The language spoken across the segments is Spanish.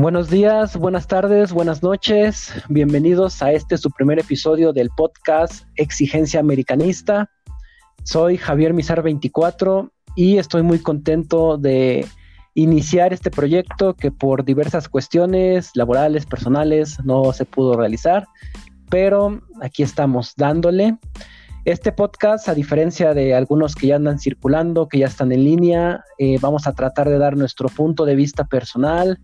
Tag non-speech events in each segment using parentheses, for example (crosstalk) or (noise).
Buenos días, buenas tardes, buenas noches. Bienvenidos a este su primer episodio del podcast Exigencia Americanista. Soy Javier Mizar 24 y estoy muy contento de iniciar este proyecto que por diversas cuestiones laborales, personales, no se pudo realizar, pero aquí estamos dándole. Este podcast, a diferencia de algunos que ya andan circulando, que ya están en línea, eh, vamos a tratar de dar nuestro punto de vista personal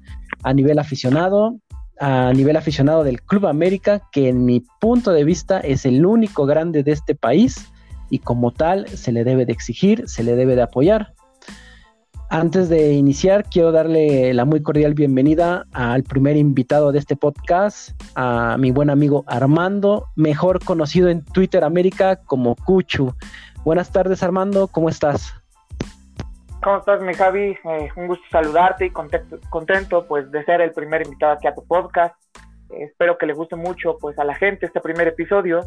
a nivel aficionado, a nivel aficionado del Club América, que en mi punto de vista es el único grande de este país y como tal se le debe de exigir, se le debe de apoyar. Antes de iniciar, quiero darle la muy cordial bienvenida al primer invitado de este podcast, a mi buen amigo Armando, mejor conocido en Twitter América como Cuchu. Buenas tardes Armando, ¿cómo estás? ¿Cómo estás, mi Javi? Eh, un gusto saludarte y contento, pues de ser el primer invitado aquí a tu podcast. Eh, espero que le guste mucho pues a la gente este primer episodio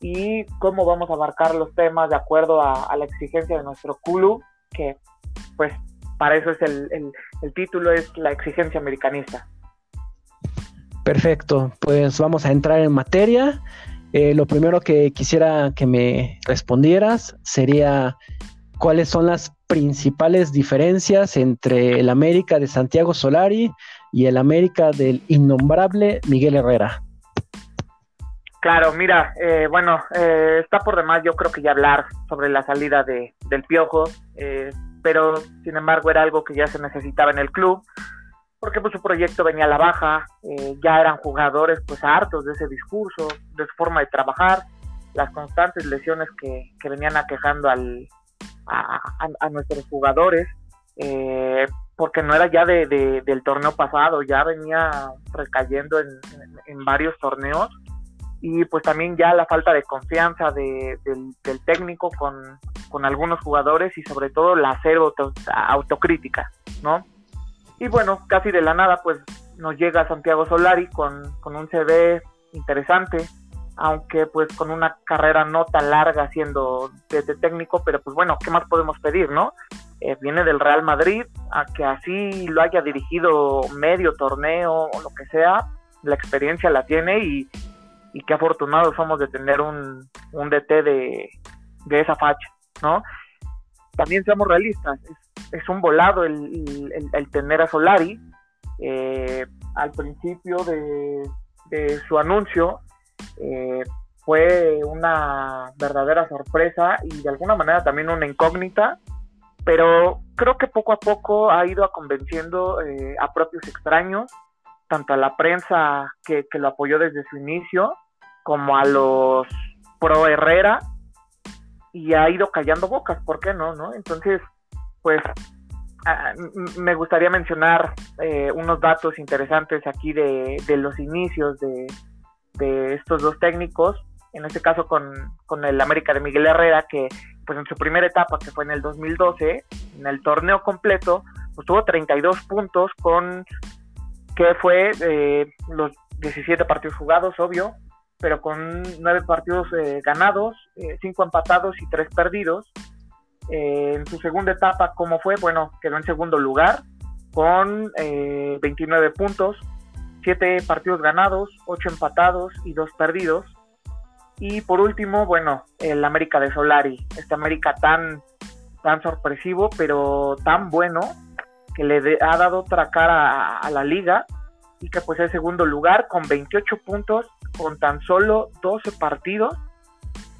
y cómo vamos a abarcar los temas de acuerdo a, la exigencia de nuestro Kulu, que pues para eso es el, título, es la exigencia americanista. Perfecto, pues vamos a entrar en materia. Eh, lo primero que quisiera que me respondieras sería cuáles son las principales diferencias entre el América de Santiago Solari y el América del innombrable Miguel Herrera. Claro, mira, eh, bueno, eh, está por demás yo creo que ya hablar sobre la salida de, del Piojo pero sin embargo era algo que ya se necesitaba en el club, porque pues su proyecto venía a la baja, eh, ya eran jugadores pues hartos de ese discurso, de su forma de trabajar, las constantes lesiones que, venían aquejando al, a, nuestros jugadores, eh, porque no era ya de, del torneo pasado, ya venía recayendo en, en varios torneos y pues también ya la falta de confianza del, técnico con, algunos jugadores y sobre todo la cero autocrítica, ¿no? Y bueno, casi de la nada pues nos llega Santiago Solari con, un CV interesante, aunque pues con una carrera no tan larga siendo de, técnico, pero pues bueno, ¿qué más podemos pedir, no? Eh, viene del Real Madrid, a que así lo haya dirigido medio torneo o lo que sea, la experiencia la tiene y, qué afortunados somos de tener un, DT de, esa facha, ¿no? También seamos realistas, es, un volado el, tener a Solari. Eh, al principio de, su anuncio eh, fue una verdadera sorpresa y de alguna manera también una incógnita, pero creo que poco a poco ha ido convenciendo eh, a propios extraños, tanto a la prensa que, que, lo apoyó desde su inicio, como a los pro Herrera y ha ido callando bocas, ¿por qué no? no? Entonces, pues me gustaría mencionar eh, unos datos interesantes aquí de, los inicios de, estos dos técnicos, en este caso con, con, el América de Miguel Herrera, que pues en su primera etapa, que fue en el 2012, en el torneo completo, pues tuvo 32 puntos con que fue eh, los 17 partidos jugados, obvio, pero con nueve partidos eh, ganados, eh, cinco empatados y tres perdidos. Eh, en su segunda etapa, ¿cómo fue? Bueno, quedó en segundo lugar con 29 puntos, siete partidos ganados, ocho empatados y dos perdidos. Y por último, bueno, el América de Solari, este América tan, tan sorpresivo, pero tan bueno, que le ha dado otra cara a, la liga y que pues es segundo lugar con 28 puntos con tan solo 12 partidos,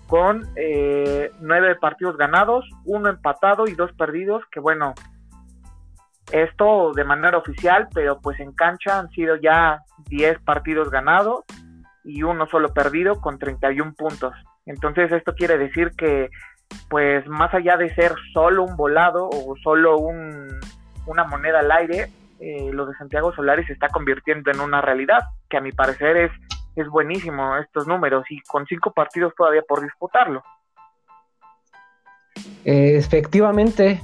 con eh, 9 partidos ganados, uno empatado y dos perdidos, que bueno, esto de manera oficial, pero pues en cancha han sido ya 10 partidos ganados y uno solo perdido con 31 puntos. Entonces esto quiere decir que pues más allá de ser solo un volado o solo un, una moneda al aire, eh, lo de Santiago Solari se está convirtiendo en una realidad, que a mi parecer es es buenísimo estos números y con cinco partidos todavía por disputarlo. efectivamente,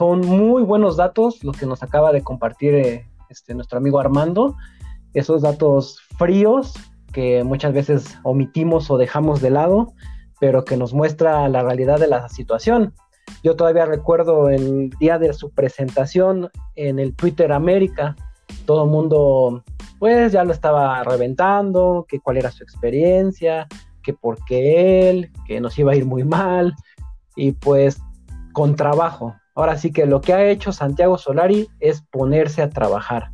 son muy buenos datos los que nos acaba de compartir eh, este, nuestro amigo Armando. Esos datos fríos que muchas veces omitimos o dejamos de lado, pero que nos muestra la realidad de la situación. Yo todavía recuerdo el día de su presentación en el Twitter América, todo el mundo pues ya lo estaba reventando, que cuál era su experiencia, que por qué él, que nos iba a ir muy mal, y pues con trabajo. Ahora sí que lo que ha hecho Santiago Solari es ponerse a trabajar.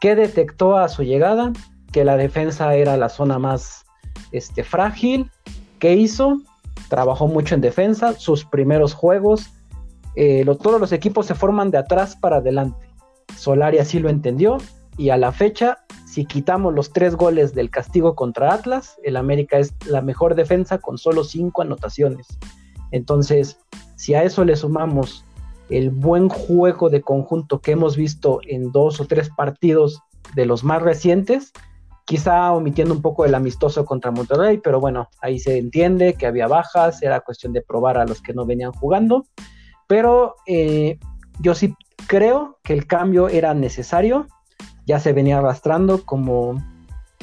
¿Qué detectó a su llegada? Que la defensa era la zona más este, frágil. ¿Qué hizo? Trabajó mucho en defensa. Sus primeros juegos, eh, todos los equipos se forman de atrás para adelante. Solari así lo entendió y a la fecha, si quitamos los tres goles del castigo contra Atlas, el América es la mejor defensa con solo cinco anotaciones. Entonces, si a eso le sumamos el buen juego de conjunto que hemos visto en dos o tres partidos de los más recientes, quizá omitiendo un poco el amistoso contra Monterrey, pero bueno, ahí se entiende que había bajas, era cuestión de probar a los que no venían jugando, pero eh, yo sí creo que el cambio era necesario, ya se venía arrastrando como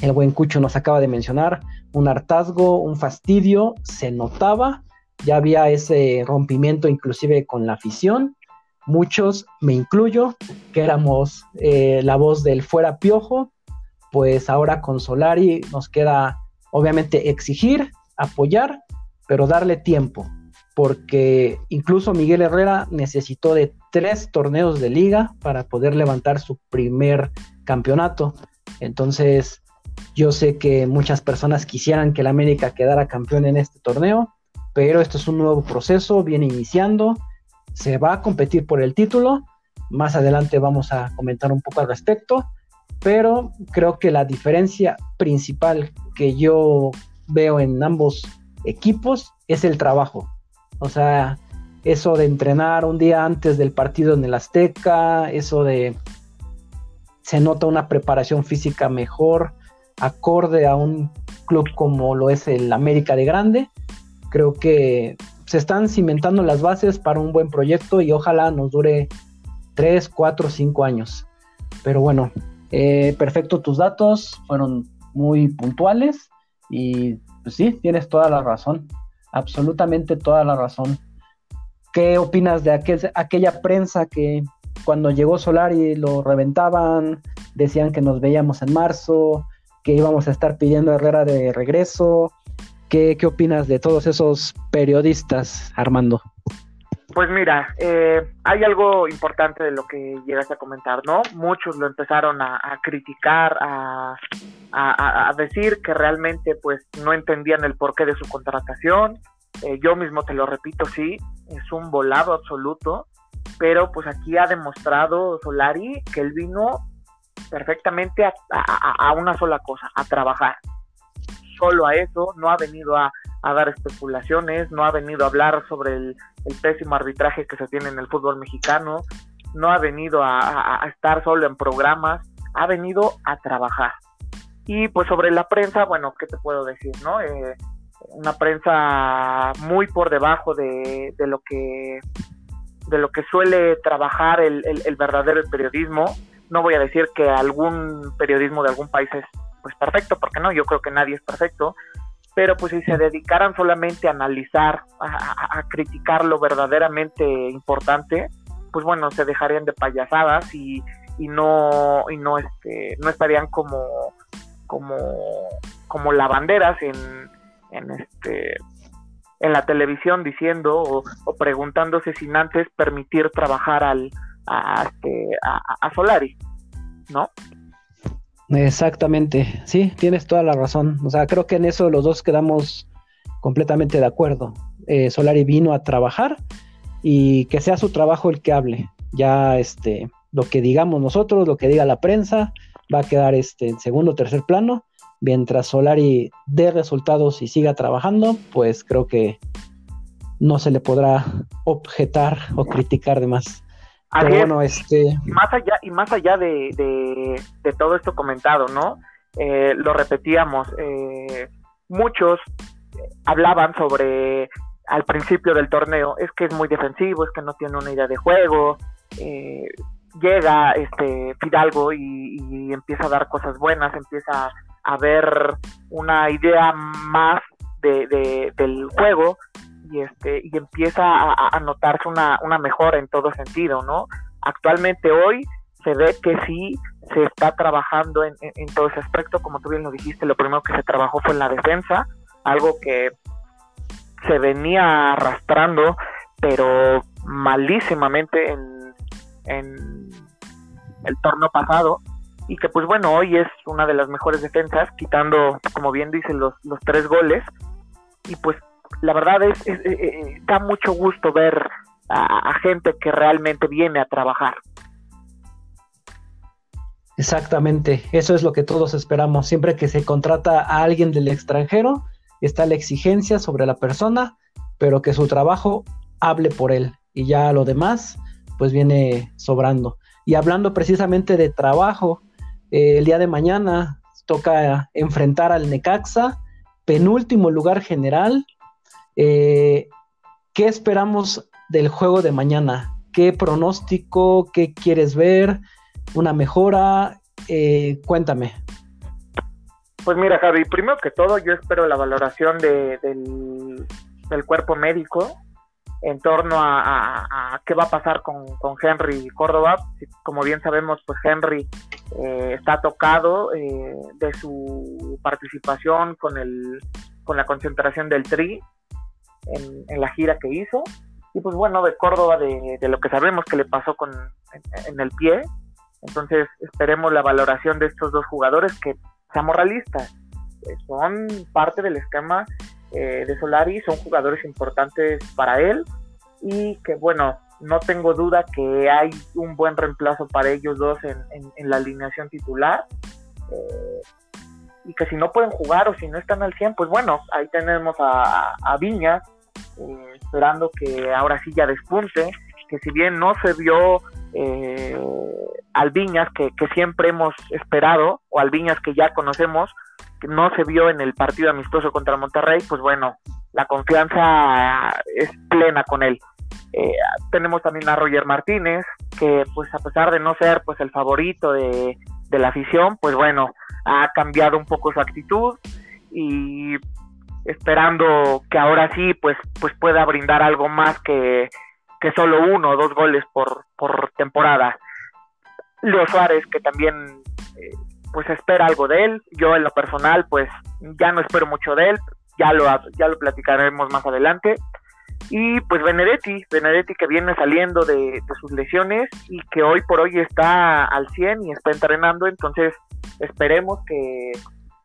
el buen Cucho nos acaba de mencionar, un hartazgo, un fastidio, se notaba, ya había ese rompimiento inclusive con la afición, muchos, me incluyo, que éramos eh, la voz del fuera piojo, pues ahora con Solari nos queda obviamente exigir, apoyar, pero darle tiempo, porque incluso Miguel Herrera necesitó de tres torneos de liga para poder levantar su primer campeonato. Entonces, yo sé que muchas personas quisieran que el América quedara campeón en este torneo, pero esto es un nuevo proceso, viene iniciando se va a competir por el título. Más adelante vamos a comentar un poco al respecto, pero creo que la diferencia principal que yo veo en ambos equipos es el trabajo. O sea, eso de entrenar un día antes del partido en el Azteca, eso de se nota una preparación física mejor, acorde a un club como lo es el América de Grande. Creo que se están cimentando las bases para un buen proyecto y ojalá nos dure 3, 4, 5 años. Pero bueno, eh, perfecto tus datos, fueron muy puntuales y pues sí, tienes toda la razón, absolutamente toda la razón. ¿Qué opinas de aquella prensa que cuando llegó Solari lo reventaban, decían que nos veíamos en marzo, que íbamos a estar pidiendo Herrera de regreso, ¿Qué, opinas de todos esos periodistas, Armando? Pues mira, eh, hay algo importante de lo que llegas a comentar, ¿no? Muchos lo empezaron a, criticar, a, decir que realmente pues no entendían el porqué de su contratación. Eh, yo mismo te lo repito, sí, es un volado absoluto, pero pues aquí ha demostrado Solari que él vino perfectamente a una sola cosa, a trabajar solo a eso, no ha venido a, dar especulaciones, no ha venido a hablar sobre el, pésimo arbitraje que se tiene en el fútbol mexicano, no ha venido a, estar solo en programas, ha venido a trabajar. Y pues sobre la prensa, bueno, ¿qué te puedo decir, no? Eh, una prensa muy por debajo de, lo que de lo que suele trabajar el, el, verdadero periodismo. No voy a decir que algún periodismo de algún país es pues perfecto, porque no, yo creo que nadie es perfecto, pero pues si se dedicaran solamente a analizar, a, criticar lo verdaderamente importante, pues bueno, se dejarían de payasadas y, y no, y no, este, no estarían como, como, como lavanderas en, en este en la televisión diciendo o, preguntándose sin antes permitir trabajar al a, este, a Solari, ¿no? Exactamente, sí, tienes toda la razón. O sea, creo que en eso los dos quedamos completamente de acuerdo. Eh, Solari vino a trabajar y que sea su trabajo el que hable. Ya este, lo que digamos nosotros, lo que diga la prensa, va a quedar este, en segundo o tercer plano. Mientras Solari dé resultados y siga trabajando, pues creo que no se le podrá objetar o criticar de más. Pero este... Más allá, y más allá de, todo esto comentado, ¿no? Eh, lo repetíamos, eh, muchos hablaban sobre al principio del torneo, es que es muy defensivo, es que no tiene una idea de juego, eh, llega este Fidalgo y, empieza a dar cosas buenas, empieza a ver una idea más de, del juego y este y empieza a, notarse una, una mejora en todo sentido, ¿no? Actualmente hoy se ve que sí se está trabajando en, todo ese aspecto, como tú bien lo dijiste, lo primero que se trabajó fue en la defensa, algo que se venía arrastrando, pero malísimamente en, en el torneo pasado, y que pues bueno, hoy es una de las mejores defensas, quitando, como bien dicen, los, los tres goles, y pues la verdad es, eh, eh, da mucho gusto ver a, gente que realmente viene a trabajar. Exactamente, eso es lo que todos esperamos. Siempre que se contrata a alguien del extranjero, está la exigencia sobre la persona, pero que su trabajo hable por él y ya lo demás pues viene sobrando. Y hablando precisamente de trabajo, eh, el día de mañana toca enfrentar al Necaxa, penúltimo lugar general. Eh, ¿Qué esperamos del juego de mañana? ¿Qué pronóstico? ¿Qué quieres ver? ¿Una mejora? Eh, cuéntame. Pues mira, Javi, primero que todo, yo espero la valoración de, del, cuerpo médico en torno a, qué va a pasar con, con, Henry Córdoba. Como bien sabemos, pues Henry eh, está tocado eh, de su participación con, el, con la concentración del Tri en, la gira que hizo. Y pues bueno, de Córdoba, de, lo que sabemos que le pasó con, en, el pie. Entonces esperemos la valoración de estos dos jugadores que, seamos realistas, eh, son parte del esquema eh, de Solari, son jugadores importantes para él y que bueno, no tengo duda que hay un buen reemplazo para ellos dos en, en, la alineación titular. Eh, y que si no pueden jugar o si no están al 100, pues bueno, ahí tenemos a, a Viña, eh, esperando que ahora sí ya despunte, que si bien no se vio eh, Alviñas que, siempre hemos esperado, o Alviñas que ya conocemos, que no se vio en el partido amistoso contra Monterrey, pues bueno, la confianza es plena con él. Eh, tenemos también a Roger Martínez, que pues a pesar de no ser pues el favorito de, de la afición, pues bueno, ha cambiado un poco su actitud y esperando que ahora sí pues pues pueda brindar algo más que, que solo uno o dos goles por, por temporada. Leo Suárez que también eh, pues espera algo de él, yo en lo personal pues ya no espero mucho de él, ya lo, ya lo platicaremos más adelante. Y pues Benedetti, Benedetti que viene saliendo de, de, sus lesiones y que hoy por hoy está al 100 y está entrenando, entonces esperemos que,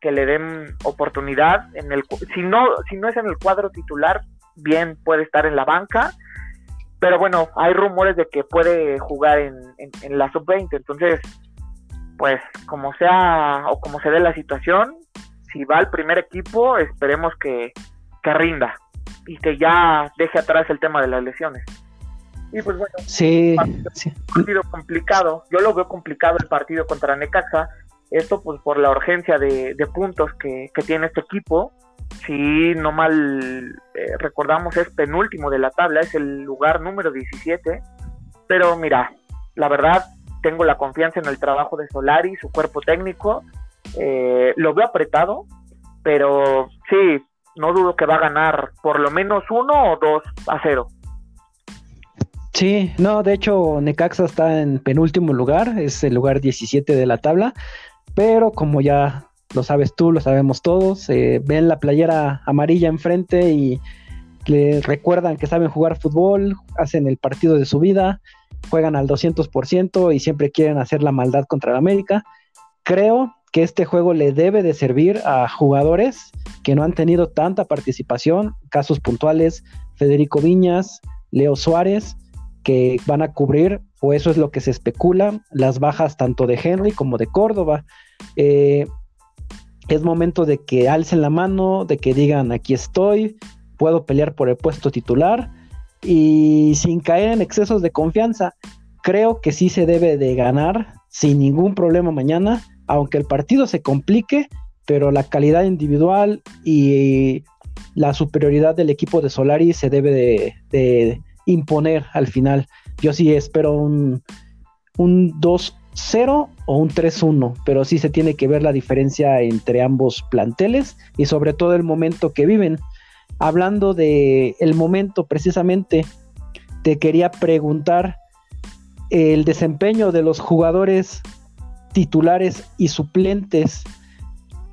que le den oportunidad en el si no si no es en el cuadro titular bien puede estar en la banca pero bueno hay rumores de que puede jugar en, en, la sub 20 entonces pues como sea o como se dé la situación si va al primer equipo esperemos que, que rinda y que ya deje atrás el tema de las lesiones. Y pues bueno sí, partido complicado. Yo lo veo complicado el partido contra Necaxa esto pues por la urgencia de, puntos que, tiene este equipo. Si no mal eh, recordamos es penúltimo de la tabla, es el lugar número 17. Pero mira, la verdad tengo la confianza en el trabajo de Solari, su cuerpo técnico. Eh, lo veo apretado, pero sí, no dudo que va a ganar por lo menos uno o dos a cero. Sí, no, de hecho Necaxa está en penúltimo lugar, es el lugar 17 de la tabla, pero como ya lo sabes tú, lo sabemos todos, ven la playera amarilla enfrente y le recuerdan que saben jugar fútbol, hacen el partido de su vida, juegan al 200% y siempre quieren hacer la maldad contra el América. Creo que este juego le debe de servir a jugadores que no han tenido tanta participación, casos puntuales, Federico Viñas, Leo Suárez, que van a cubrir, o eso es lo que se especula, las bajas tanto de Henry como de Córdoba. Eh, es momento de que alcen la mano, de que digan aquí estoy, puedo pelear por el puesto titular y sin caer en excesos de confianza, creo que sí se debe de ganar sin ningún problema mañana, aunque el partido se complique, pero la calidad individual y la superioridad del equipo de Solari se debe de imponer al final. Yo sí espero un, un 2-0 o un 3-1, pero sí se tiene que ver la diferencia entre ambos planteles y sobre todo el momento que viven. Hablando de el momento precisamente, te quería preguntar el desempeño de los jugadores titulares y suplentes,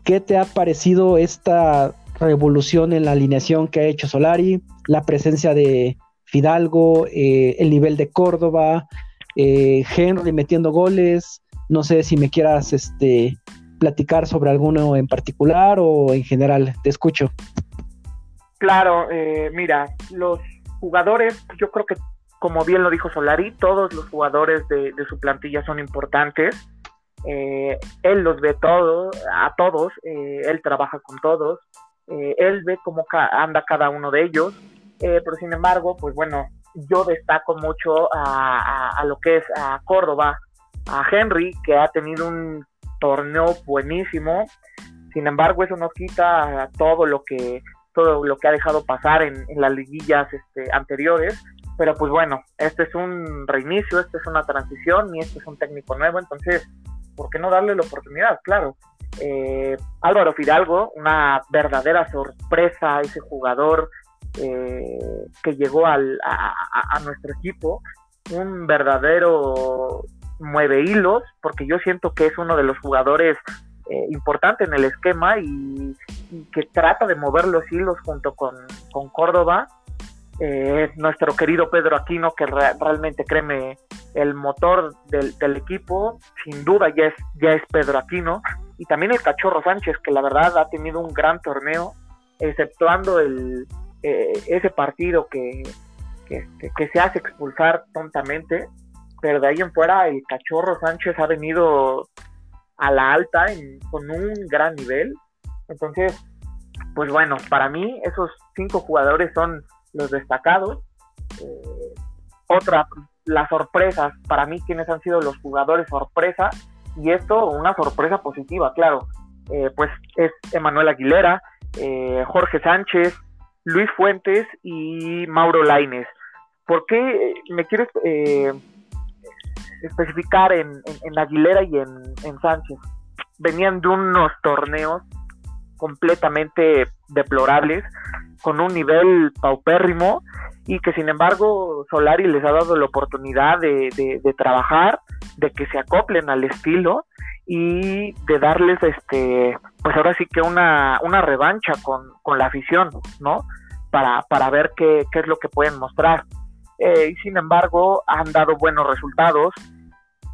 ¿qué te ha parecido esta revolución en la alineación que ha hecho Solari? La presencia de Fidalgo, eh, el nivel de Córdoba, eh, Henry metiendo goles. No sé si me quieras este, platicar sobre alguno en particular o en general. Te escucho. Claro, eh, mira, los jugadores, yo creo que como bien lo dijo Solari, todos los jugadores de, su plantilla son importantes. él los ve todos, a todos, él trabaja con todos, él ve cómo anda cada uno de ellos eh, pero sin embargo, pues bueno, yo destaco mucho a, lo que es a Córdoba, a Henry, que ha tenido un torneo buenísimo. Sin embargo, eso no quita todo lo que todo lo que ha dejado pasar en, las liguillas este, anteriores. Pero pues bueno, este es un reinicio, este es una transición y este es un técnico nuevo, entonces, ¿por qué no darle la oportunidad? Claro. Eh, Álvaro Fidalgo, una verdadera sorpresa ese jugador, eh, que llegó al, a, nuestro equipo, un verdadero mueve hilos, porque yo siento que es uno de los jugadores eh, importantes en el esquema y, que trata de mover los hilos junto con, Córdoba. Eh, nuestro querido Pedro Aquino, que realmente créeme, el motor del, del, equipo, sin duda ya es, ya es Pedro Aquino, y también el Cachorro Sánchez, que la verdad ha tenido un gran torneo, exceptuando el, eh, ese partido que, que, se hace expulsar tontamente, pero de ahí en fuera el cachorro Sánchez ha venido a la alta con un gran nivel. Entonces, pues bueno, para mí esos cinco jugadores son los destacados. Eh, otra, las sorpresas, para mí, quienes han sido los jugadores sorpresa, y esto una sorpresa positiva, claro, eh, pues es Emanuel Aguilera, Jorge Sánchez, Luis Fuentes y Mauro Laines. ¿Por qué me quieres eh, especificar en, Aguilera y en, Sánchez? Venían de unos torneos completamente deplorables, con un nivel paupérrimo y que sin embargo Solari les ha dado la oportunidad de, de trabajar, de que se acoplen al estilo y de darles este pues ahora sí que una, una revancha con, con la afición, ¿no? Para, para ver qué, qué es lo que pueden mostrar. Eh, y sin embargo, han dado buenos resultados,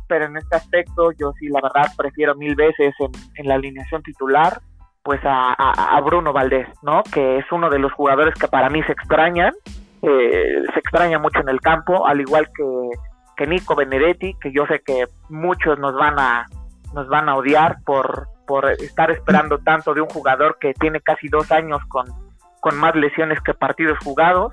pero en este aspecto yo sí, la verdad, prefiero mil veces en, la alineación titular, pues a, a, Bruno Valdés, ¿no? Que es uno de los jugadores que para mí se extrañan, eh, se extraña mucho en el campo, al igual que, que Nico Benedetti, que yo sé que muchos nos van a, nos van a odiar por, por estar esperando tanto de un jugador que tiene casi dos años con, con más lesiones que partidos jugados.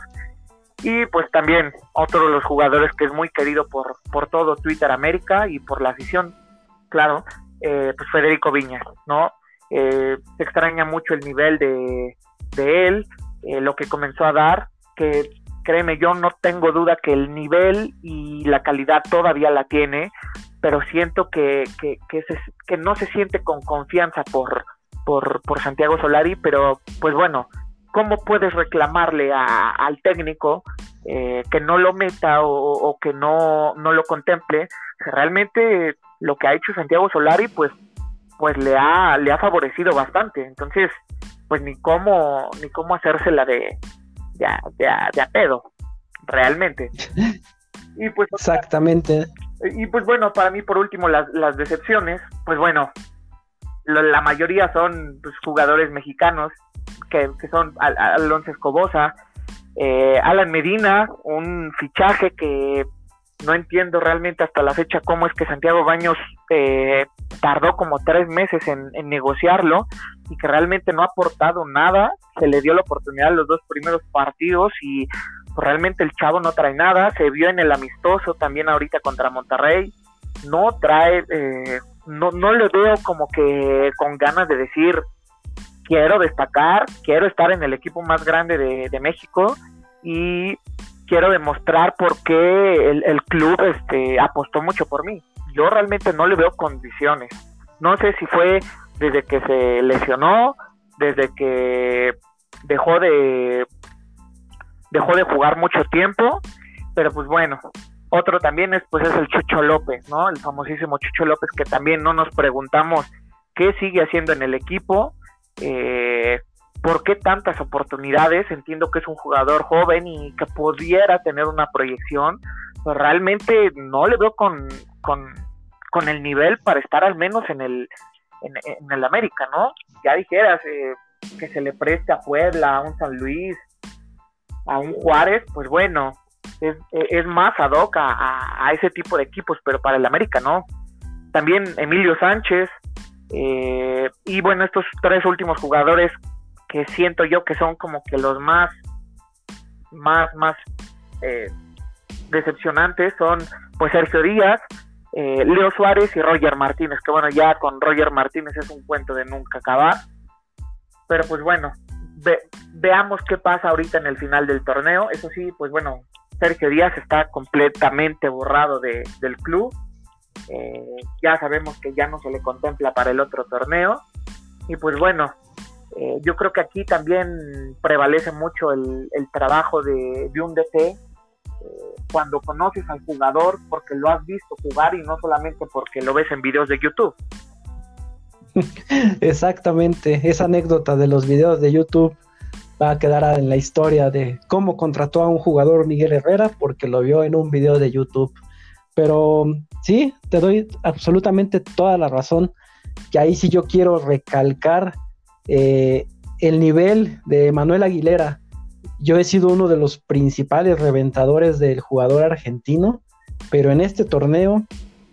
Y pues también otro de los jugadores que es muy querido por, por todo Twitter América y por la afición, claro, eh, pues Federico Viña, ¿no? Eh, se extraña mucho el nivel de, de él, eh, lo que comenzó a dar, que créeme, yo no tengo duda que el nivel y la calidad todavía la tiene, pero siento que, que, que, no se siente con confianza por, por, por, Santiago Solari, pero pues bueno, ¿cómo puedes reclamarle al técnico eh, que no lo meta o, que no, no, lo contemple? Realmente lo que ha hecho Santiago Solari, pues, pues le ha, le ha favorecido bastante. Entonces, pues ni cómo, ni cómo hacérsela de, de, de, de a pedo, realmente. (laughs) Y pues, Exactamente. Y pues bueno, para mí por último las, las decepciones, pues bueno, la, mayoría son pues, jugadores mexicanos, que, son Alonso Escobosa, eh, Alan Medina, un fichaje que no entiendo realmente hasta la fecha cómo es que Santiago Baños eh, tardó como tres meses en, negociarlo y que realmente no ha aportado nada. Se le dio la oportunidad en los dos primeros partidos y pues realmente el chavo no trae nada, se vio en el amistoso también ahorita contra Monterrey, no trae, eh, no, no le veo como que con ganas de decir, quiero destacar, quiero estar en el equipo más grande de, México y quiero demostrar por qué el, el, club este, apostó mucho por mí. Yo realmente no le veo condiciones. No sé si fue desde que se lesionó, desde que dejó de dejó de jugar mucho tiempo, pero pues bueno, Otro también es, pues, es el Chucho López, ¿no? El famosísimo Chucho López, que también no nos preguntamos qué sigue haciendo en el equipo, eh, por qué tantas oportunidades. Entiendo que es un jugador joven y que pudiera tener una proyección, pero realmente no le veo con, con, con el nivel para estar al menos en el, en, el América, ¿no? Ya dijeras eh, que se le preste a Puebla, a un San Luis, a un Juárez, pues bueno, es, es más ad hoc a, ese tipo de equipos, pero para el América no. También Emilio Sánchez, eh, y bueno, estos tres últimos jugadores que siento yo que son como que los más, más, más eh, decepcionantes son pues Sergio Díaz, eh, Leo Suárez y Roger Martínez, que bueno, ya con Roger Martínez es un cuento de nunca acabar. Pero pues bueno, veamos qué pasa ahorita en el final del torneo. Eso sí, pues bueno, Sergio Díaz está completamente borrado de, del club. Eh, ya sabemos que ya no se le contempla para el otro torneo. Y pues bueno, eh, yo creo que aquí también prevalece mucho el, trabajo de, de un DT cuando conoces al jugador porque lo has visto jugar y no solamente porque lo ves en videos de YouTube. (laughs) Exactamente, esa anécdota de los videos de YouTube va a quedar en la historia de cómo contrató a un jugador Miguel Herrera porque lo vio en un video de YouTube. Pero sí, te doy absolutamente toda la razón, que ahí sí yo quiero recalcar eh, el nivel de Manuel Aguilera yo he sido uno de los principales reventadores del jugador argentino, pero en este torneo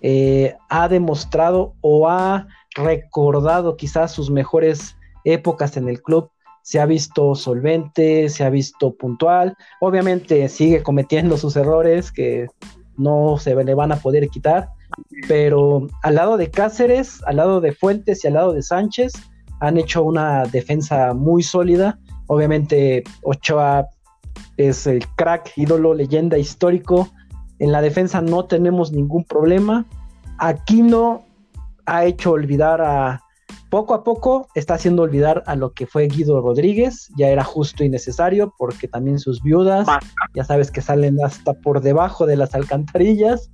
eh, ha demostrado o ha recordado quizás sus mejores épocas en el club. Se ha visto solvente, se ha visto puntual. Obviamente sigue cometiendo sus errores que no se le van a poder quitar, pero al lado de Cáceres, al lado de Fuentes y al lado de Sánchez han hecho una defensa muy sólida Obviamente Ochoa es el crack, ídolo, leyenda, histórico. En la defensa no tenemos ningún problema. Aquino ha hecho olvidar a... Poco a poco está haciendo olvidar a lo que fue Guido Rodríguez. Ya era justo y necesario porque también sus viudas, ya sabes que salen hasta por debajo de las alcantarillas.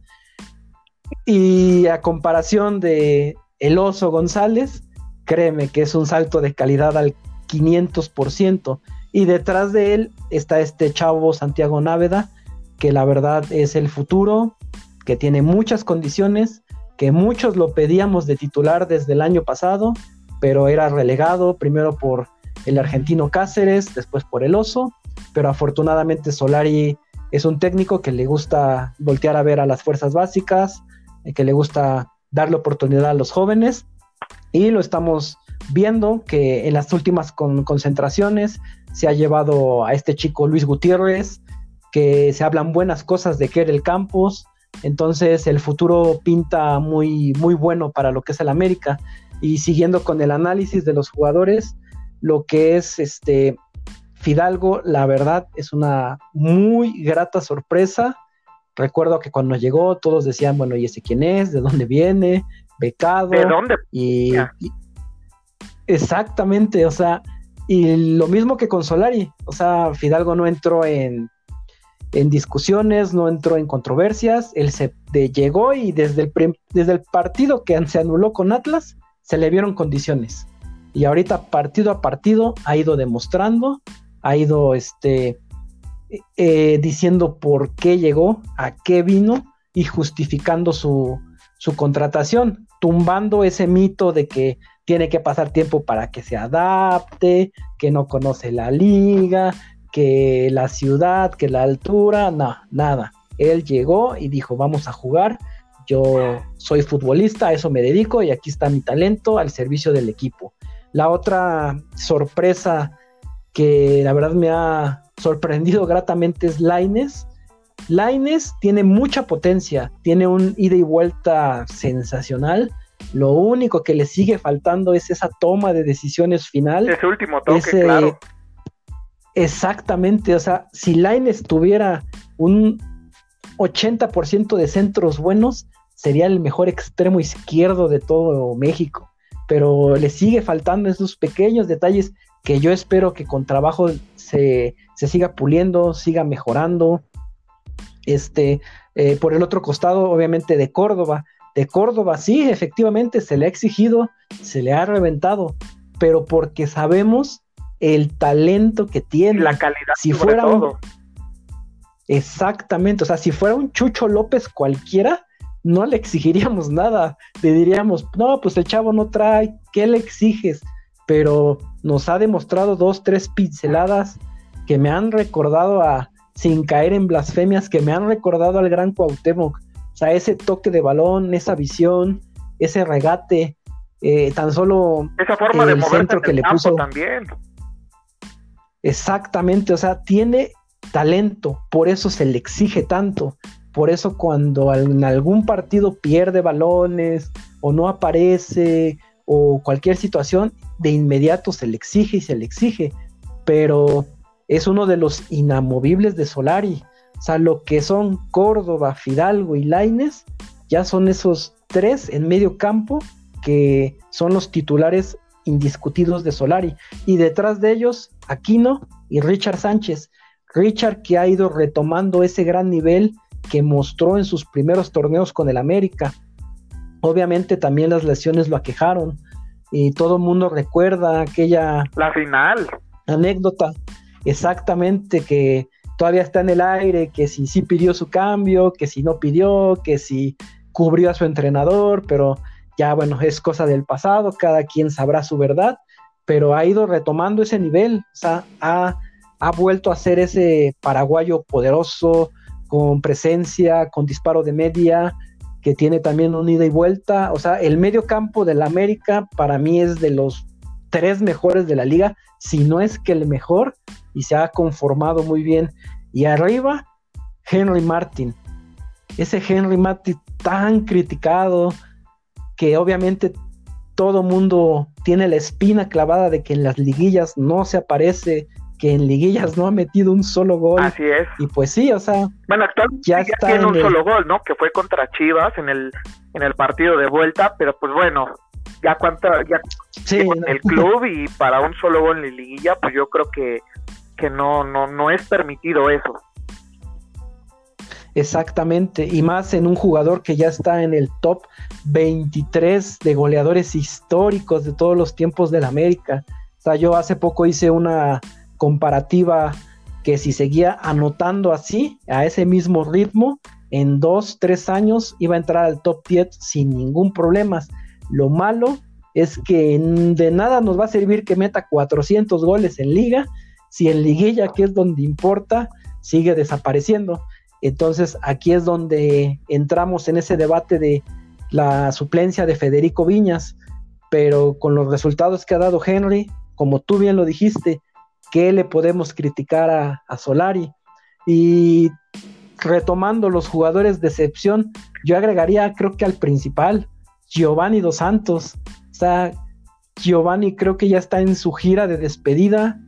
Y a comparación de El Oso González, créeme que es un salto de calidad al 500%. Y detrás de él está este chavo Santiago Náveda, que la verdad es el futuro, que tiene muchas condiciones, que muchos lo pedíamos de titular desde el año pasado, pero era relegado primero por el argentino Cáceres, después por el Oso, pero afortunadamente Solari es un técnico que le gusta voltear a ver a las fuerzas básicas, eh, que le gusta darle oportunidad a los jóvenes y lo estamos viendo que en las últimas concentraciones se ha llevado a este chico Luis Gutiérrez, que se hablan buenas cosas de el Campos, entonces el futuro pinta muy, muy bueno para lo que es el América. Y siguiendo con el análisis de los jugadores, lo que es este Fidalgo, la verdad es una muy grata sorpresa. Recuerdo que cuando llegó todos decían, bueno, ¿y ese quién es? ¿De dónde viene? Becado. ¿De dónde? y Exactamente, o sea, y lo mismo que con Solari, o sea, Fidalgo no entró en, en discusiones, no entró en controversias, él se llegó y desde el, desde el partido que se anuló con Atlas, se le vieron condiciones. Y ahorita partido a partido ha ido demostrando, ha ido este, eh, diciendo por qué llegó, a qué vino y justificando su, su contratación, tumbando ese mito de que tiene que pasar tiempo para que se adapte, que no conoce la liga, que la ciudad, que la altura, no, nada. Él llegó y dijo, vamos a jugar, yo soy futbolista, a eso me dedico y aquí está mi talento al servicio del equipo. La otra sorpresa que la verdad me ha sorprendido gratamente es Laines. Laines tiene mucha potencia, tiene un ida y vuelta sensacional lo único que le sigue faltando es esa toma de decisiones final. Ese último toque, claro. Exactamente, o sea, si Laines tuviera un 80% de centros buenos, sería el mejor extremo izquierdo de todo México. Pero le sigue faltando esos pequeños detalles que yo espero que con trabajo se, se siga puliendo, siga mejorando. Este, eh, por el otro costado, obviamente, de Córdoba. De Córdoba, sí, efectivamente, se le ha exigido, se le ha reventado, pero porque sabemos el talento que tiene. La calidad. Si fuera todo. Exactamente, o sea, si fuera un Chucho López cualquiera, no le exigiríamos nada. Le diríamos, no, pues el chavo no trae, ¿qué le exiges? Pero nos ha demostrado dos, tres pinceladas que me han recordado a, sin caer en blasfemias, que me han recordado al gran Cuauhtémoc. O sea, ese toque de balón, esa visión, ese regate, eh, tan solo esa forma el de centro que le puso también. Exactamente, o sea, tiene talento, por eso se le exige tanto. Por eso cuando en algún partido pierde balones o no aparece o cualquier situación, de inmediato se le exige y se le exige. Pero es uno de los inamovibles de Solari. O sea, lo que son Córdoba, Fidalgo y Laines, ya son esos tres en medio campo que son los titulares indiscutidos de Solari. Y detrás de ellos, Aquino y Richard Sánchez. Richard que ha ido retomando ese gran nivel que mostró en sus primeros torneos con el América. Obviamente también las lesiones lo aquejaron y todo el mundo recuerda aquella... La final. Anécdota, exactamente, que todavía está en el aire, que si sí pidió su cambio, que si no pidió, que si cubrió a su entrenador, pero ya bueno, es cosa del pasado, cada quien sabrá su verdad, pero ha ido retomando ese nivel, o sea, ha, ha vuelto a ser ese paraguayo poderoso, con presencia, con disparo de media, que tiene también un ida y vuelta. O sea, el medio campo del América para mí es de los tres mejores de la liga, si no es que el mejor, y se ha conformado muy bien. Y arriba, Henry Martin. Ese Henry Martin tan criticado, que obviamente todo mundo tiene la espina clavada de que en las liguillas no se aparece, que en liguillas no ha metido un solo gol. Así es. Y pues sí, o sea, bueno, actualmente ya, está tiene un solo gol, ¿no? Que fue contra Chivas en el en el partido de vuelta, pero pues bueno, ya cuánta ya en el club y para un solo gol en la liguilla, pues yo creo que que no no no es permitido eso. Exactamente, y más en un jugador que ya está en el top 23 de goleadores históricos de todos los tiempos del América. O sea, yo hace poco hice una comparativa que si seguía anotando así, a ese mismo ritmo, en dos, tres años iba a entrar al top 10 sin ningún problema. Lo malo es que de nada nos va a servir que meta 400 goles en liga si en liguilla, que es donde importa, sigue desapareciendo. Entonces aquí es donde entramos en ese debate de la suplencia de Federico Viñas, pero con los resultados que ha dado Henry, como tú bien lo dijiste, qué le podemos criticar a, Solari. Y retomando los jugadores de excepción, yo agregaría, creo que al principal, Giovanni Dos Santos. O sea, Giovanni creo que ya está en su gira de despedida,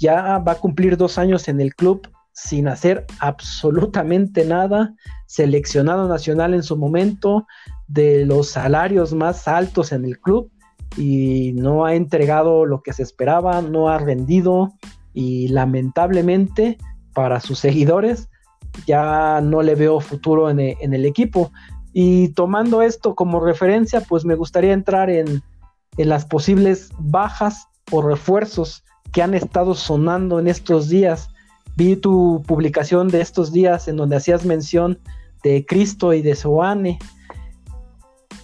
ya va a cumplir dos años en el club sin hacer absolutamente nada, seleccionado nacional en su momento, de los salarios más altos en el club, y no ha entregado lo que se esperaba, no ha rendido y lamentablemente para sus seguidores ya no le veo futuro en, e, el equipo. Y tomando esto como referencia, pues me gustaría entrar en, en las posibles bajas o refuerzos que han estado sonando en estos días. Vi tu publicación de estos días en donde hacías mención de Cristo y de Soane.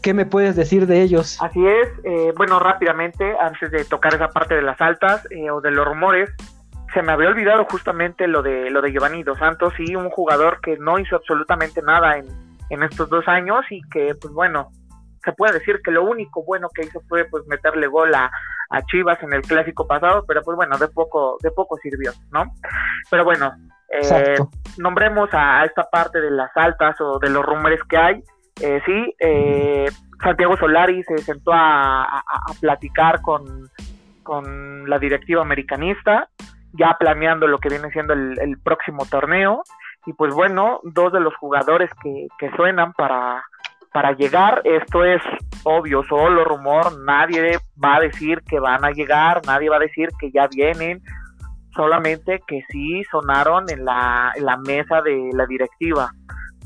¿Qué me puedes decir de ellos? Así es, eh, bueno, rápidamente, antes de tocar esa parte de las altas eh, o de los rumores, se me había olvidado justamente lo de lo de Giovanni Dos Santos, y un jugador que no hizo absolutamente nada en, en estos dos años y que, pues bueno, se puede decir que lo único bueno que hizo fue pues meterle gol a, a, Chivas en el clásico pasado, pero pues bueno, de poco, de poco sirvió, ¿no? Pero bueno, eh, nombremos a, esta parte de las altas o de los rumores que hay. Eh, sí, eh, Santiago Solari se sentó a, platicar con, con, la directiva americanista, ya planeando lo que viene siendo el, próximo torneo. Y pues bueno, dos de los jugadores que, que suenan para, para llegar, esto es obvio, solo rumor, nadie va a decir que van a llegar, nadie va a decir que ya vienen, solamente que sí sonaron en la, mesa de la directiva.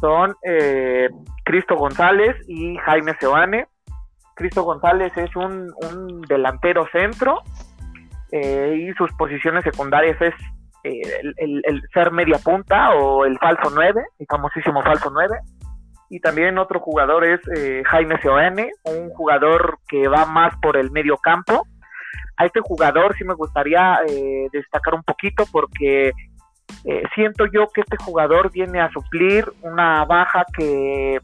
Son eh, Cristo González y Jaime Seoane. Cristo González es un, un delantero centro eh, y sus posiciones secundarias es eh, el, el, ser media punta o el falso 9, el famosísimo falso 9. Y también otro jugador es eh, Jaime Seoane, un jugador que va más por el medio campo. A este jugador sí me gustaría destacar un poquito porque siento yo que este jugador viene a suplir una baja que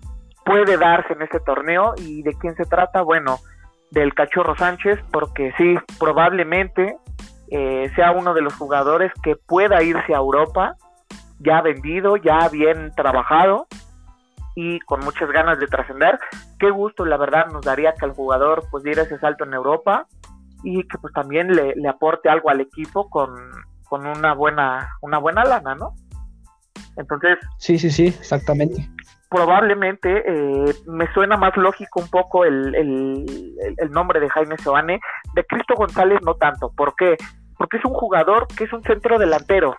puede darse en este torneo. Y de quién se trata, bueno, del Cachorro Sánchez, porque sí, probablemente eh, sea uno de los jugadores que pueda irse a Europa, ya vendido, ya bien trabajado y con muchas ganas de trascender. Qué gusto, la verdad, nos daría que el jugador pues diera ese salto en Europa y que pues también le, le aporte algo al equipo con, con una buena, una buena lana, ¿no? Entonces. Sí, sí, sí, exactamente probablemente eh, me suena más lógico un poco el, el, nombre de Jaime Seoane, de Cristo González no tanto. ¿Por qué? Porque es un jugador que es un centro delantero.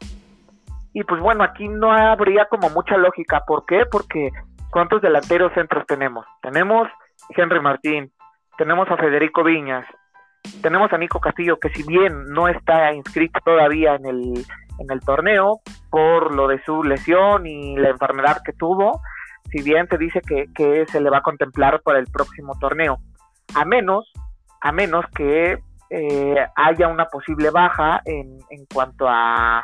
Y pues bueno, aquí no habría como mucha lógica. ¿Por qué? Porque ¿cuántos delanteros centros tenemos? Tenemos Henry Martín, tenemos a Federico Viñas, tenemos a Nico Castillo, que si bien no está inscrito todavía en el, en el torneo por lo de su lesión y la enfermedad que tuvo, si bien te dice que, se le va a contemplar para el próximo torneo, a menos, a menos que eh, haya una posible baja en, en cuanto a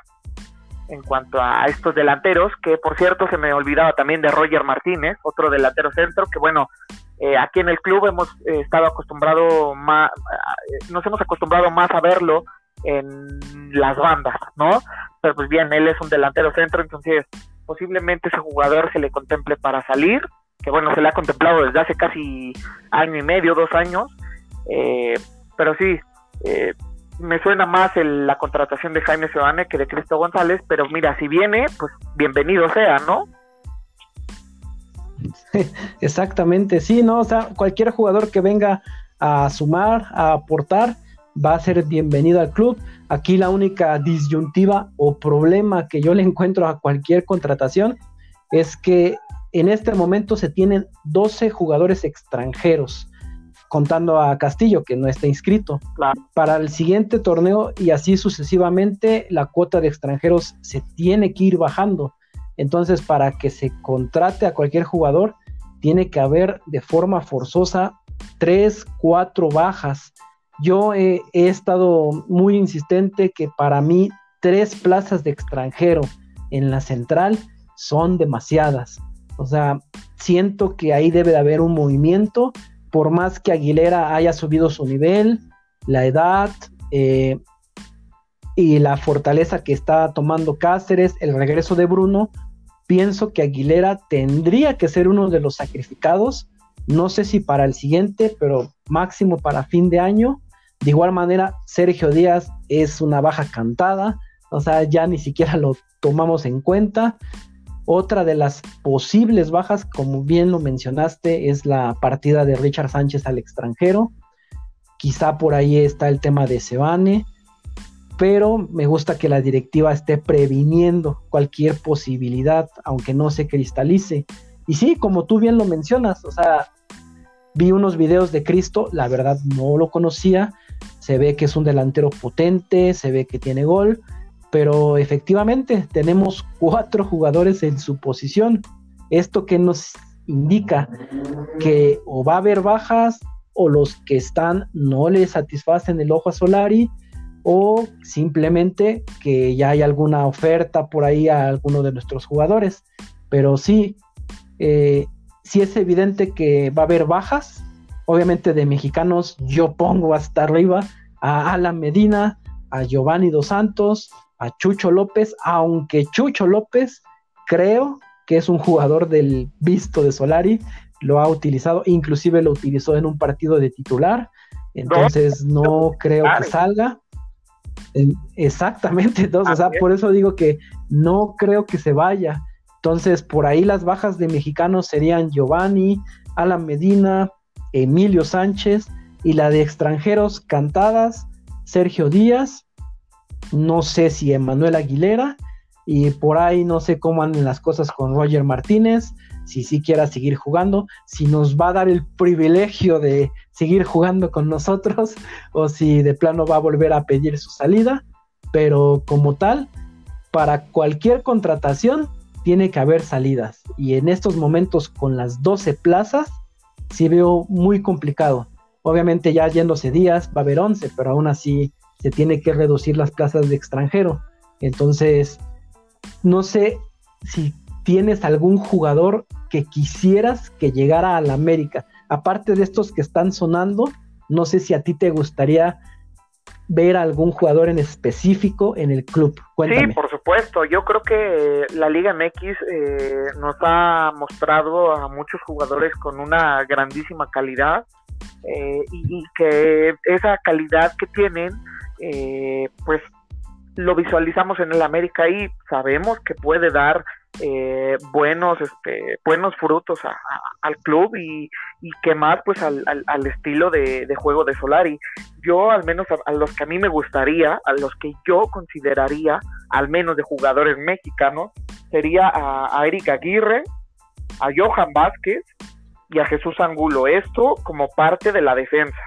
en cuanto a estos delanteros, que por cierto se me olvidaba también de Roger Martínez, otro delantero centro, que bueno, eh, aquí en el club hemos eh, estado acostumbrado más, nos hemos acostumbrado más a verlo en las bandas, ¿no? Pero pues bien, él es un delantero centro, entonces posiblemente ese jugador se le contemple para salir, que bueno, se le ha contemplado desde hace casi año y medio, dos años, eh, pero sí, eh, me suena más la contratación de Jaime Sebane que de Cristo González, pero mira, si viene, pues bienvenido sea, ¿no? (laughs) Exactamente, sí, ¿no? O sea, cualquier jugador que venga a sumar, a aportar, va a ser bienvenido al club. Aquí la única disyuntiva o problema que yo le encuentro a cualquier contratación es que en este momento se tienen 12 jugadores extranjeros, contando a Castillo, que no está inscrito. Para el siguiente torneo y así sucesivamente, la cuota de extranjeros se tiene que ir bajando. Entonces, para que se contrate a cualquier jugador, tiene que haber de forma forzosa tres, cuatro bajas yo he, estado muy insistente que para mí tres plazas de extranjero en la central son demasiadas. O sea, siento que ahí debe de haber un movimiento, por más que Aguilera haya subido su nivel, la edad eh, y la fortaleza que está tomando Cáceres, el regreso de Bruno, pienso que Aguilera tendría que ser uno de los sacrificados, no sé si para el siguiente, pero máximo para fin de año, de igual manera, Sergio Díaz es una baja cantada, o sea, ya ni siquiera lo tomamos en cuenta. Otra de las posibles bajas, como bien lo mencionaste, es la partida de Richard Sánchez al extranjero. Quizá por ahí está el tema de Sebane, pero me gusta que la directiva esté previniendo cualquier posibilidad, aunque no se cristalice. Y sí, como tú bien lo mencionas, o sea, vi unos videos de Cristo, la verdad no lo conocía, se ve que es un delantero potente, se ve que tiene gol, pero efectivamente tenemos cuatro jugadores en su posición. Esto que nos indica que o va a haber bajas o los que están no le satisfacen el ojo a Solari o simplemente que ya hay alguna oferta por ahí a alguno de nuestros jugadores. Pero sí, eh, sí es evidente que va a haber bajas. Obviamente de mexicanos yo pongo hasta arriba a Alan Medina, a Giovanni Dos Santos, a Chucho López, aunque Chucho López creo que es un jugador del visto de Solari, lo ha utilizado, inclusive lo utilizó en un partido de titular, entonces no creo que salga. Exactamente, entonces, o sea, por eso digo que no creo que se vaya. Entonces, por ahí las bajas de mexicanos serían Giovanni, Alan Medina, Emilio Sánchez, y la de extranjeros cantadas, Sergio Díaz no sé si Emanuel Aguilera, y por ahí no sé cómo andan las cosas con Roger Martínez, si sí quiera seguir jugando, si nos va a dar el privilegio de seguir jugando con nosotros (laughs) o si de plano va a volver a pedir su salida, pero como tal, para cualquier contratación tiene que haber salidas y en estos momentos con las 12 plazas sí veo muy complicado. Obviamente ya yéndose días va a haber 11, pero aún así se tiene que reducir las plazas de extranjero. Entonces, no sé si tienes algún jugador que quisieras que llegara a la América. Aparte de estos que están sonando, no sé si a ti te gustaría ver a algún jugador en específico en el club. Sí, por supuesto. Yo creo que la Liga MX eh, nos ha mostrado a muchos jugadores con una grandísima calidad eh, y, que esa calidad que tienen, eh, pues lo visualizamos en el América y sabemos que puede dar eh, buenos este, buenos frutos al club y, y que más pues al, al, estilo de, juego de Solari. Yo al menos a, los que a mí me gustaría a los que yo consideraría al menos de jugadores mexicanos sería a, a Eric Aguirre a Johan Vázquez y a Jesús Angulo esto como parte de la defensa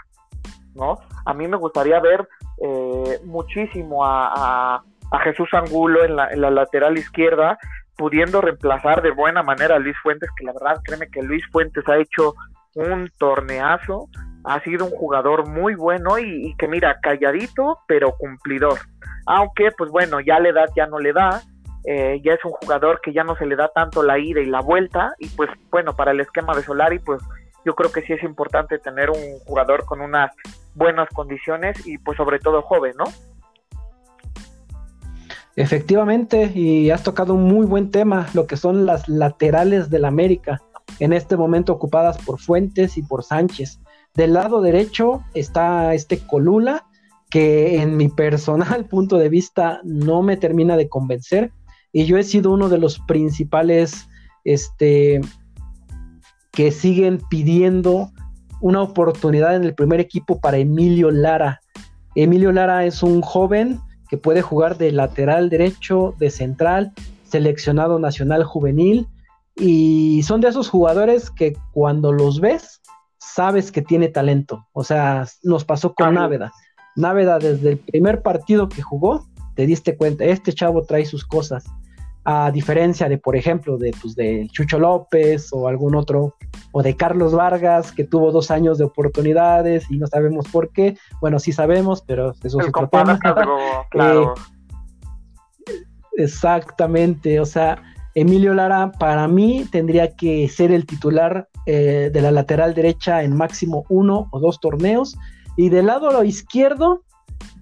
no a mí me gustaría ver eh, muchísimo a, Jesús Angulo en la, lateral izquierda pudiendo reemplazar de buena manera a Luis Fuentes, que la verdad créeme que Luis Fuentes ha hecho un torneazo, ha sido un jugador muy bueno y, que mira, calladito pero cumplidor. Aunque pues bueno, ya la edad ya no le da, eh, ya es un jugador que ya no se le da tanto la ida y la vuelta y pues bueno, para el esquema de Solari pues yo creo que sí es importante tener un jugador con unas buenas condiciones y pues sobre todo joven, ¿no? Efectivamente, y has tocado un muy buen tema, lo que son las laterales del América, en este momento ocupadas por Fuentes y por Sánchez. Del lado derecho está este Colula, que en mi personal (laughs) punto de vista no me termina de convencer, y yo he sido uno de los principales este, que siguen pidiendo una oportunidad en el primer equipo para Emilio Lara. Emilio Lara es un joven que puede jugar de lateral derecho, de central, seleccionado nacional juvenil. Y son de esos jugadores que cuando los ves, sabes que tiene talento. O sea, nos pasó con Náveda. Náveda desde el primer partido que jugó, te diste cuenta, este chavo trae sus cosas a diferencia de, por ejemplo, de, pues, de Chucho López o algún otro, o de Carlos Vargas, que tuvo dos años de oportunidades y no sabemos por qué. Bueno, sí sabemos, pero eso es otro tema. (laughs) claro. Eh, exactamente, o sea, Emilio Lara para mí tendría que ser el titular eh, de la lateral derecha en máximo uno o dos torneos. Y del lado izquierdo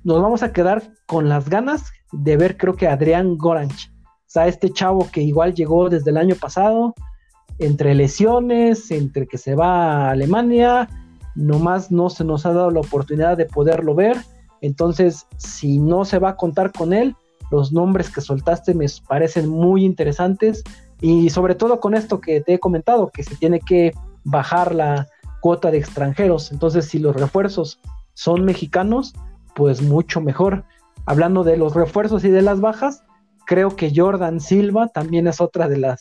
nos vamos a quedar con las ganas de ver creo que Adrián Goranch sea, este chavo que igual llegó desde el año pasado, entre lesiones, entre que se va a Alemania, nomás no se nos ha dado la oportunidad de poderlo ver. Entonces, si no se va a contar con él, los nombres que soltaste me parecen muy interesantes y sobre todo con esto que te he comentado, que se tiene que bajar la cuota de extranjeros. Entonces, si los refuerzos son mexicanos, pues mucho mejor. Hablando de los refuerzos y de las bajas, Creo que Jordan Silva también es otra de las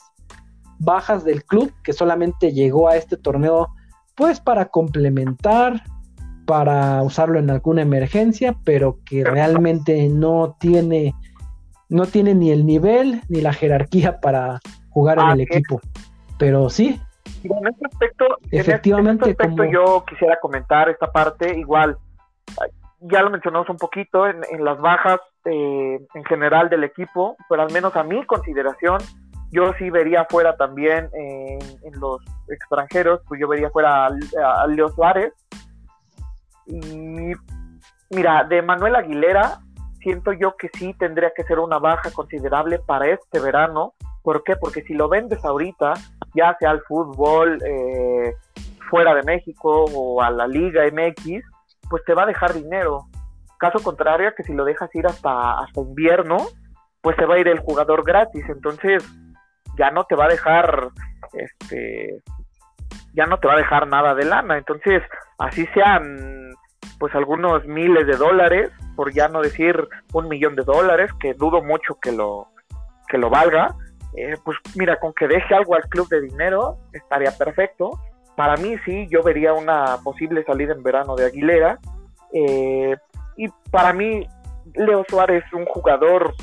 bajas del club que solamente llegó a este torneo pues para complementar, para usarlo en alguna emergencia, pero que realmente no tiene no tiene ni el nivel ni la jerarquía para jugar en el equipo. Pero sí. En este aspecto, efectivamente, en este yo quisiera comentar esta parte igual ya lo mencionamos un poquito en, las bajas eh, en general del equipo, pero al menos a mi consideración, yo sí vería fuera también en los extranjeros, pues yo vería fuera a, Leo Suárez. Y mira, de Manuel Aguilera, siento yo que sí tendría que ser una baja considerable para este verano. ¿Por qué? Porque si lo vendes ahorita, ya sea al fútbol eh, fuera de México o a la Liga MX, pues te va a dejar dinero. Caso contrario, que si lo dejas ir hasta, hasta invierno, pues se va a ir el jugador gratis. Entonces, ya no te va a dejar, este, ya no te va a dejar nada de lana. Entonces, así sean, pues algunos miles de dólares, por ya no decir un millón de dólares, que dudo mucho que lo, que lo valga, eh, pues mira, con que deje algo al club de dinero estaría perfecto. Para mí sí, yo vería una posible salida en verano de Aguilera. Eh, y para mí, Leo Suárez es un jugador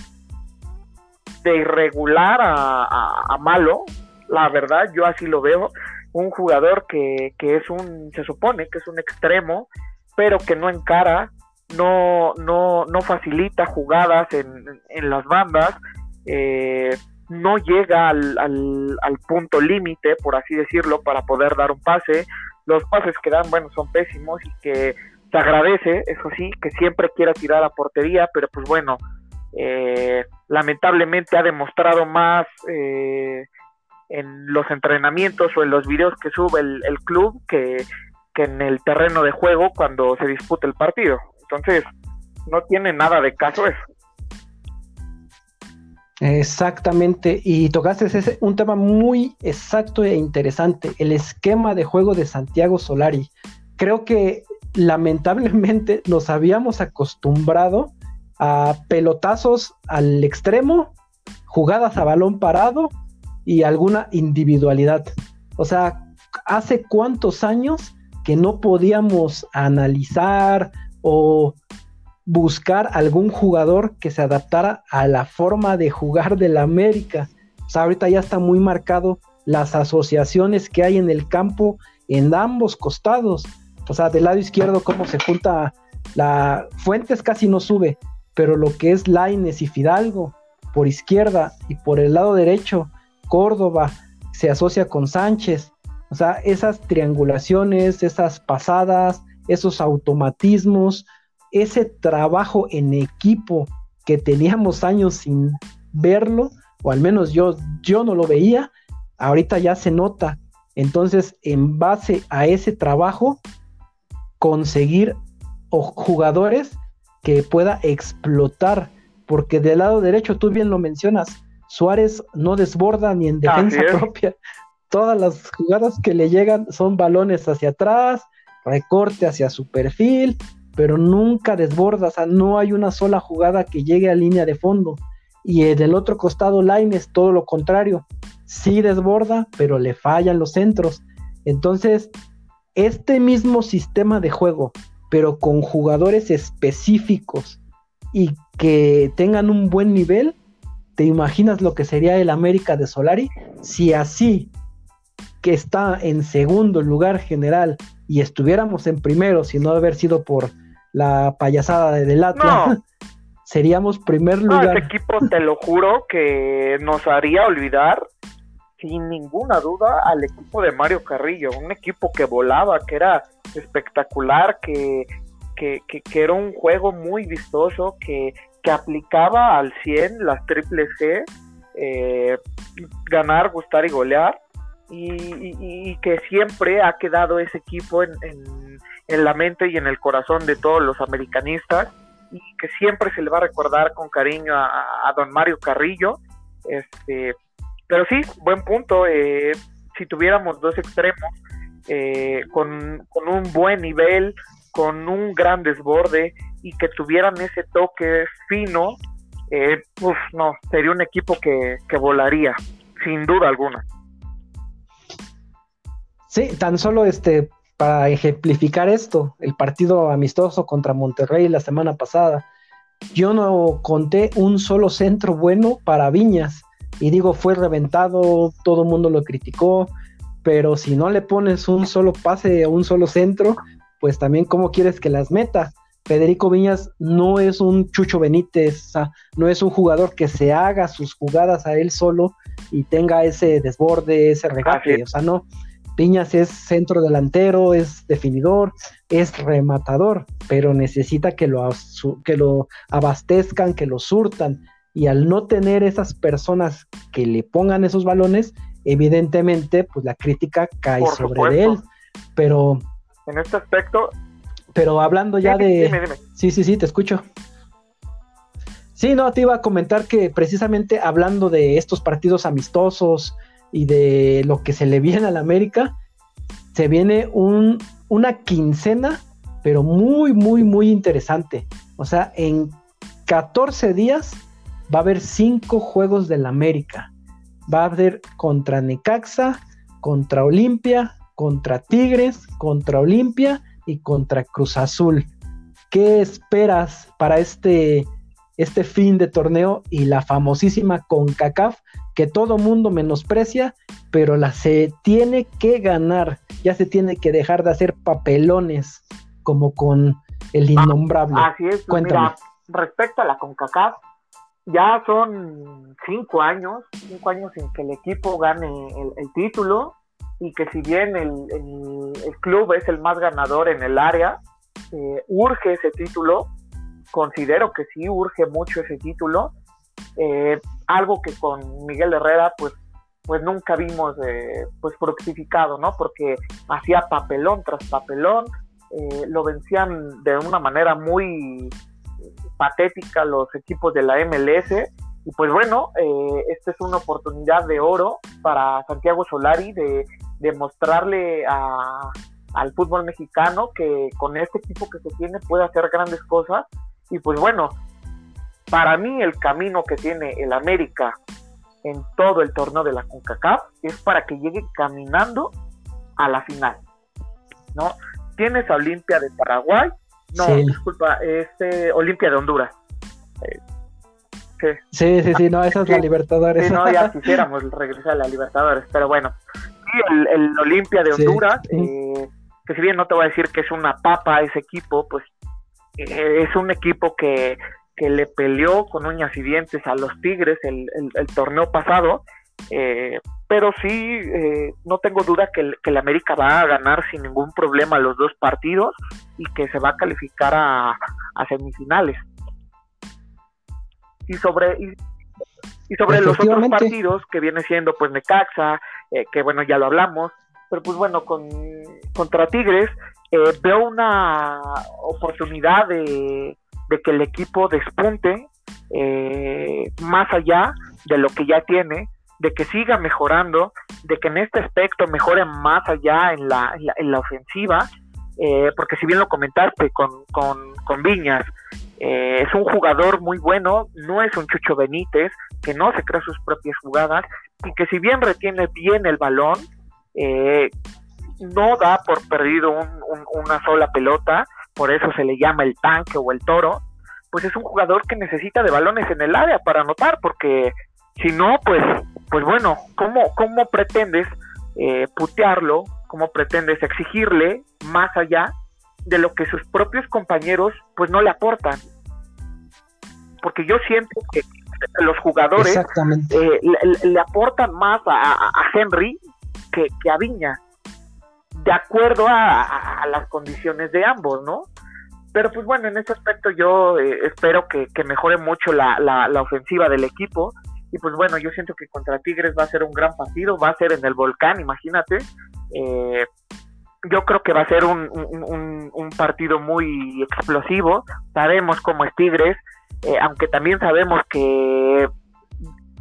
de irregular a, malo, la verdad, yo así lo veo. Un jugador que, que es un, se supone que es un extremo, pero que no encara, no, no, no facilita jugadas en, en las bandas, eh, no llega al, al, punto límite, por así decirlo, para poder dar un pase. Los pases que dan, bueno, son pésimos y que se agradece, eso sí, que siempre quiera tirar a portería, pero pues bueno, eh, lamentablemente ha demostrado más eh, en los entrenamientos o en los videos que sube el, club que, que en el terreno de juego cuando se disputa el partido. Entonces, no tiene nada de caso eso. Exactamente, y tocaste ese, un tema muy exacto e interesante, el esquema de juego de Santiago Solari. Creo que lamentablemente nos habíamos acostumbrado a pelotazos al extremo, jugadas a balón parado y alguna individualidad. O sea, hace cuántos años que no podíamos analizar o buscar algún jugador que se adaptara a la forma de jugar del América. O sea, ahorita ya está muy marcado las asociaciones que hay en el campo en ambos costados. O sea, del lado izquierdo, cómo se junta la Fuentes casi no sube, pero lo que es Laines y Fidalgo por izquierda y por el lado derecho, Córdoba se asocia con Sánchez. O sea, esas triangulaciones, esas pasadas, esos automatismos, ese trabajo en equipo que teníamos años sin verlo, o al menos yo, yo no lo veía, ahorita ya se nota. Entonces, en base a ese trabajo, conseguir jugadores que pueda explotar, porque del lado derecho, tú bien lo mencionas, Suárez no desborda ni en defensa propia. Todas las jugadas que le llegan son balones hacia atrás, recorte hacia su perfil, pero nunca desborda, o sea, no hay una sola jugada que llegue a línea de fondo. Y del otro costado, es todo lo contrario, sí desborda, pero le fallan los centros. Entonces, este mismo sistema de juego, pero con jugadores específicos y que tengan un buen nivel, ¿te imaginas lo que sería el América de Solari? Si así, que está en segundo lugar general, y estuviéramos en primero, si no haber sido por la payasada de Atlas, (laughs) seríamos primer lugar. No, ese equipo, te lo juro, que nos haría olvidar sin ninguna duda al equipo de Mario Carrillo, un equipo que volaba, que era espectacular, que, que, que, era un juego muy vistoso, que, que aplicaba al 100 las triple C, eh, ganar, gustar y golear, y, que siempre ha quedado ese equipo en en la mente y en el corazón de todos los americanistas y que siempre se le va a recordar con cariño a, don Mario Carrillo. Este, pero sí, buen punto. Eh, si tuviéramos dos extremos eh, con, un buen nivel, con un gran desborde y que tuvieran ese toque fino, eh, no, sería un equipo que, que volaría, sin duda alguna. Sí, tan solo este para ejemplificar esto, el partido amistoso contra Monterrey la semana pasada, yo no conté un solo centro bueno para Viñas. Y digo, fue reventado, todo el mundo lo criticó, pero si no le pones un solo pase a un solo centro, pues también cómo quieres que las meta. Federico Viñas no es un Chucho Benítez, no es un jugador que se haga sus jugadas a él solo y tenga ese desborde, ese regate, o sea, no, Piñas es centro delantero, es definidor, es rematador, pero necesita que lo, que lo abastezcan, que lo surtan. Y al no tener esas personas que le pongan esos balones, evidentemente, pues la crítica cae sobre él. Pero. En este aspecto. Pero hablando ya de. Sí, sí, sí, te escucho. Sí, no, te iba a comentar que precisamente hablando de estos partidos amistosos, y de lo que se le viene a la América, se viene un, una quincena, pero muy, muy, muy interesante. O sea, en 14 días va a haber cinco juegos del América. Va a haber contra Necaxa, contra Olimpia, contra Tigres, contra Olimpia y contra Cruz Azul. ¿Qué esperas para este, este fin de torneo y la famosísima CONCACAF que todo mundo menosprecia, pero la se tiene que ganar? Ya se tiene que dejar de hacer papelones como con el ah, innombrable. así es, Cuéntame. respecto a la CONCACAF, ya son cinco años, cinco años en que el equipo gane el, título y que si bien el, club es el más ganador en el área, eh, urge ese título, considero que sí urge mucho ese título, eh, algo que con Miguel Herrera pues pues nunca vimos eh, pues fructificado, ¿no? Porque hacía papelón tras papelón, eh, lo vencían de una manera muy patética los equipos de la MLS. Y pues bueno, eh, esta es una oportunidad de oro para Santiago Solari de, demostrarle al fútbol mexicano que con este equipo que se tiene puede hacer grandes cosas. Y pues bueno, para mí el camino que tiene el América en todo el torneo de la CONCACAF es para que llegue caminando a la final. ¿no? Tienes a Olimpia de Paraguay, no, disculpa, este Olimpia de Honduras. Eh, sí. sí, sí, no, esa es la Libertadores. Sí, no, ya (laughs) quisiéramos regresar a la Libertadores, pero bueno. Sí, el, Olimpia de Honduras, eh, que si bien no te voy a decir que es una papa ese equipo, pues eh, es un equipo que, que, le peleó con uñas y dientes a los Tigres el, el torneo pasado eh, pero sí, eh, no tengo duda que el, que el, América va a ganar sin ningún problema los dos partidos y que se va a calificar a, semifinales. Y sobre, y, sobre los otros partidos que viene siendo pues Necaxa, eh, que bueno, ya lo hablamos, pero pues bueno, con, contra Tigres veo una oportunidad de, de, que el equipo despunte más allá de lo que ya tiene de que siga mejorando, de que en este aspecto mejore más allá en la, en la, ofensiva, eh, porque si bien lo comentaste con, con, Viñas, eh, es un jugador muy bueno, no es un Chucho Benítez, que no se crea sus propias jugadas, y que si bien retiene bien el balón, eh, no da por perdido una sola pelota, por eso se le llama el tanque o el toro, pues es un jugador que necesita de balones en el área para anotar, porque si no, pues pues bueno, ¿cómo, cómo pretendes eh, putearlo? ¿Cómo pretendes exigirle más allá de lo que sus propios compañeros pues no le aportan? Porque yo siento que los jugadores eh, le, aportan más a, Henry que, a Viña, de acuerdo a, las condiciones de ambos, ¿no? Pero pues bueno, en ese aspecto yo eh, espero que, mejore mucho la, la, ofensiva del equipo y pues bueno, yo siento que contra Tigres va a ser un gran partido, va a ser en el volcán, imagínate. Eh, yo creo que va a ser un, un, partido muy explosivo. Sabemos cómo es Tigres, eh, aunque también sabemos que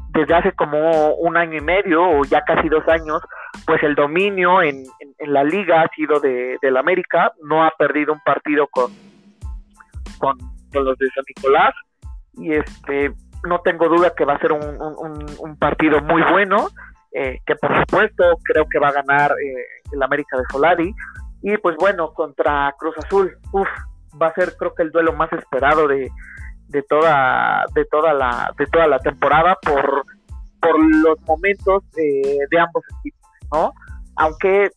desde hace como un año y medio o ya casi dos años, pues el dominio en, en, la liga ha sido de, del América, no ha perdido un partido con, con, con los de San Nicolás y este no tengo duda que va a ser un, partido muy bueno, eh, que por supuesto creo que va a ganar eh, el América de Solari. Y pues bueno, contra Cruz Azul, uf, va a ser creo que el duelo más esperado de, de toda de toda la de toda la temporada por por los momentos eh, de ambos equipos, ¿no? Aunque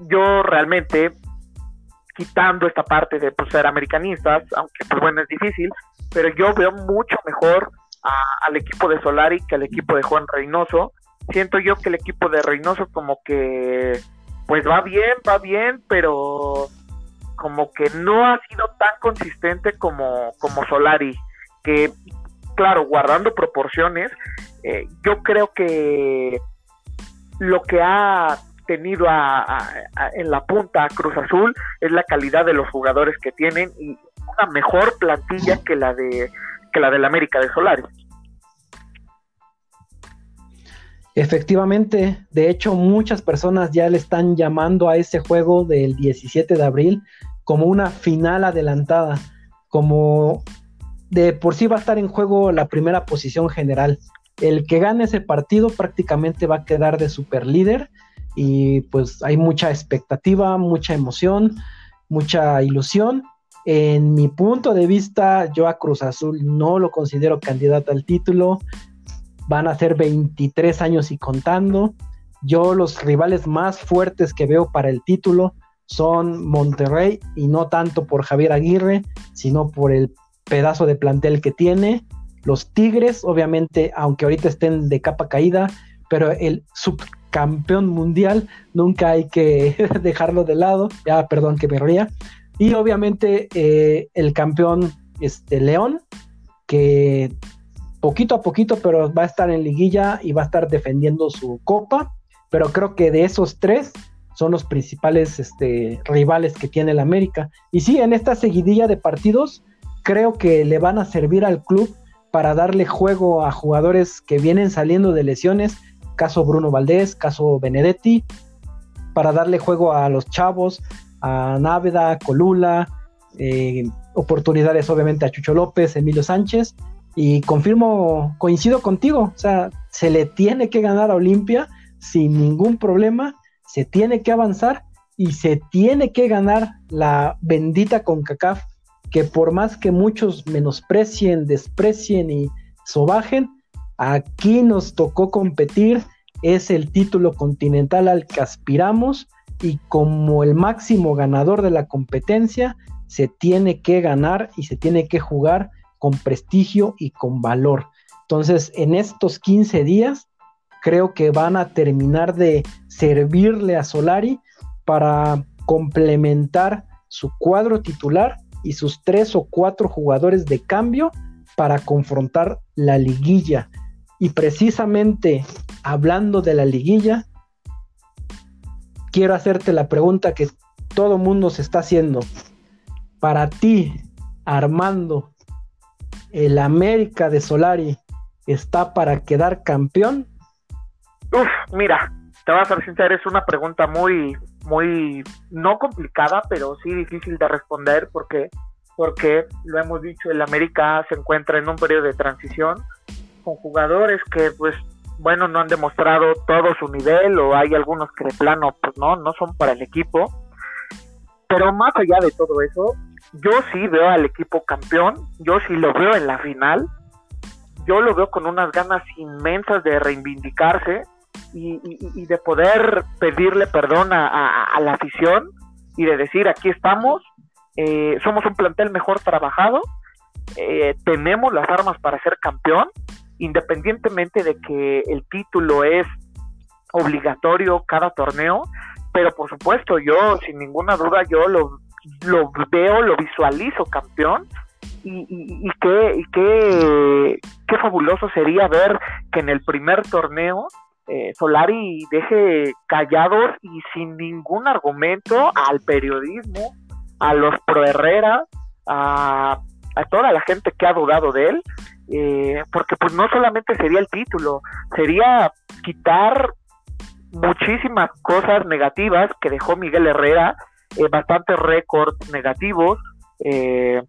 yo realmente quitando esta parte de pues, ser americanistas, aunque pues bueno es difícil, pero yo veo mucho mejor al equipo de Solari que al equipo de Juan Reynoso. Siento yo que el equipo de Reynoso como que pues va bien, va bien, pero como que no ha sido tan consistente como, como Solari, que claro, guardando proporciones, eh, yo creo que lo que ha tenido en la punta a Cruz Azul es la calidad de los jugadores que tienen y una mejor plantilla que la de que la del América de Solares. Efectivamente, de hecho muchas personas ya le están llamando a ese juego del 17 de abril como una final adelantada, como de por sí va a estar en juego la primera posición general. El que gane ese partido prácticamente va a quedar de super líder y pues hay mucha expectativa, mucha emoción, mucha ilusión. En mi punto de vista, yo a Cruz Azul no lo considero candidato al título. Van a ser 23 años y contando. Yo los rivales más fuertes que veo para el título son Monterrey y no tanto por Javier Aguirre, sino por el pedazo de plantel que tiene. Los Tigres, obviamente, aunque ahorita estén de capa caída, pero el subcampeón mundial nunca hay que (laughs) dejarlo de lado. Ya, perdón que me ría. Y obviamente eh, el campeón este, León, que poquito a poquito, pero va a estar en liguilla y va a estar defendiendo su copa. Pero creo que de esos tres son los principales este, rivales que tiene el América. Y sí, en esta seguidilla de partidos, creo que le van a servir al club para darle juego a jugadores que vienen saliendo de lesiones, caso Bruno Valdés, caso Benedetti, para darle juego a los chavos, a Náveda, Colula, eh, oportunidades obviamente a Chucho López, Emilio Sánchez, y confirmo, coincido contigo, o sea, se le tiene que ganar a Olimpia sin ningún problema, se tiene que avanzar y se tiene que ganar la bendita CONCACAF que por más que muchos menosprecien, desprecien y sobajen, aquí nos tocó competir, es el título continental al que aspiramos y como el máximo ganador de la competencia, se tiene que ganar y se tiene que jugar con prestigio y con valor. Entonces, en estos 15 días, creo que van a terminar de servirle a Solari para complementar su cuadro titular y sus tres o cuatro jugadores de cambio para confrontar la liguilla. Y precisamente hablando de la liguilla, quiero hacerte la pregunta que todo mundo se está haciendo. Para ti, Armando, ¿el América de Solari está para quedar campeón? Uf, mira, te voy a ser es una pregunta muy, muy, no complicada, pero sí difícil de responder porque, porque lo hemos dicho, el América se encuentra en un periodo de transición con jugadores que pues bueno, no han demostrado todo su nivel o hay algunos que de plano pues no, no son para el equipo. Pero más allá de todo eso, yo sí veo al equipo campeón, yo sí lo veo en la final, yo lo veo con unas ganas inmensas de reivindicarse, y, de poder pedirle perdón a, la afición y de decir aquí estamos, eh, somos un plantel mejor trabajado, eh, tenemos las armas para ser campeón, independientemente de que el título es obligatorio cada torneo, pero por supuesto yo sin ninguna duda yo lo, lo veo, lo visualizo campeón y, y, qué, qué, qué fabuloso sería ver que en el primer torneo eh, Solari deje callados y sin ningún argumento al periodismo, a los pro Herrera, a, toda la gente que ha dudado de él, eh, porque pues no solamente sería el título, sería quitar muchísimas cosas negativas que dejó Miguel Herrera, eh, bastantes récords negativos, eh,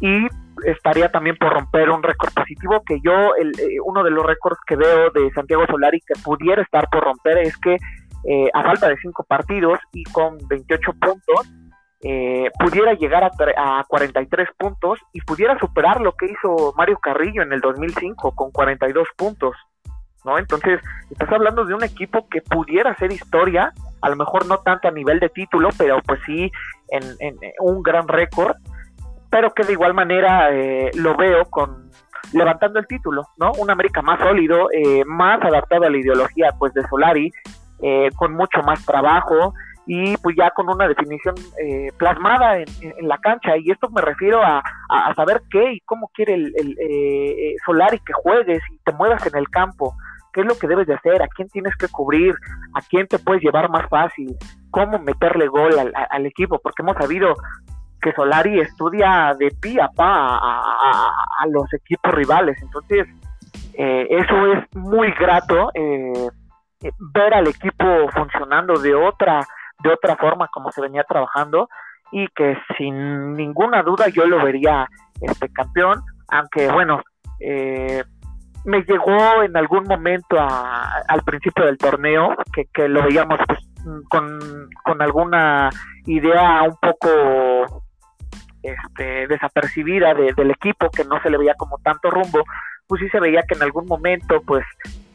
y estaría también por romper un récord positivo que yo, el, eh, uno de los récords que veo de Santiago Solari que pudiera estar por romper es que eh, a falta de cinco partidos y con 28 puntos, eh, pudiera llegar a, a 43 puntos y pudiera superar lo que hizo Mario Carrillo en el 2005 con 42 puntos. ¿no? Entonces, estás hablando de un equipo que pudiera hacer historia, a lo mejor no tanto a nivel de título, pero pues sí en, en un gran récord pero que de igual manera eh, lo veo con levantando el título, ¿no? Un América más sólido, eh, más adaptado a la ideología pues de Solari, eh, con mucho más trabajo y pues ya con una definición plasmada en, la cancha. Y esto me refiero a, saber qué y cómo quiere el, Solari que juegues y te muevas en el campo, qué es lo que debes de hacer, a quién tienes que cubrir, a quién te puedes llevar más fácil, cómo meterle gol al, equipo, porque hemos sabido que Solari estudia de pie a pa a, los equipos rivales. Entonces, eh, eso es muy grato eh, ver al equipo funcionando de otra de otra forma como se venía trabajando y que sin ninguna duda yo lo vería este campeón, aunque bueno, eh, me llegó en algún momento al principio del torneo, que, lo veíamos pues, con, con alguna idea un poco este, desapercibida del equipo, que no se le veía como tanto rumbo, pues sí se veía que en algún momento pues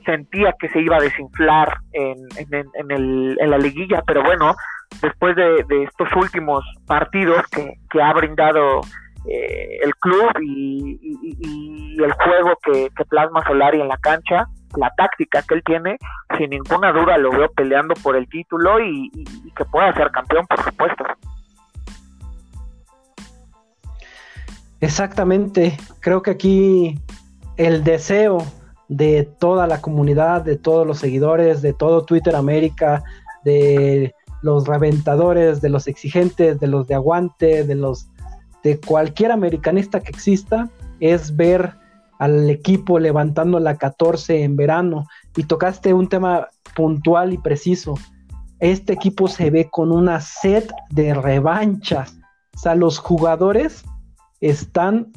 sentía que se iba a desinflar en, en, el, en la liguilla, pero bueno, después de, estos últimos partidos que, que ha brindado eh, el club y, el juego que, plasma Solari en la cancha, la táctica que él tiene, sin ninguna duda lo veo peleando por el título y, que pueda ser campeón, por supuesto. Exactamente, creo que aquí el deseo de toda la comunidad, de todos los seguidores, de todo Twitter América, de los reventadores, de los exigentes, de los de aguante, de los de cualquier americanista que exista, es ver al equipo levantando la 14 en verano. Y tocaste un tema puntual y preciso. Este equipo se ve con una sed de revanchas. O sea, los jugadores están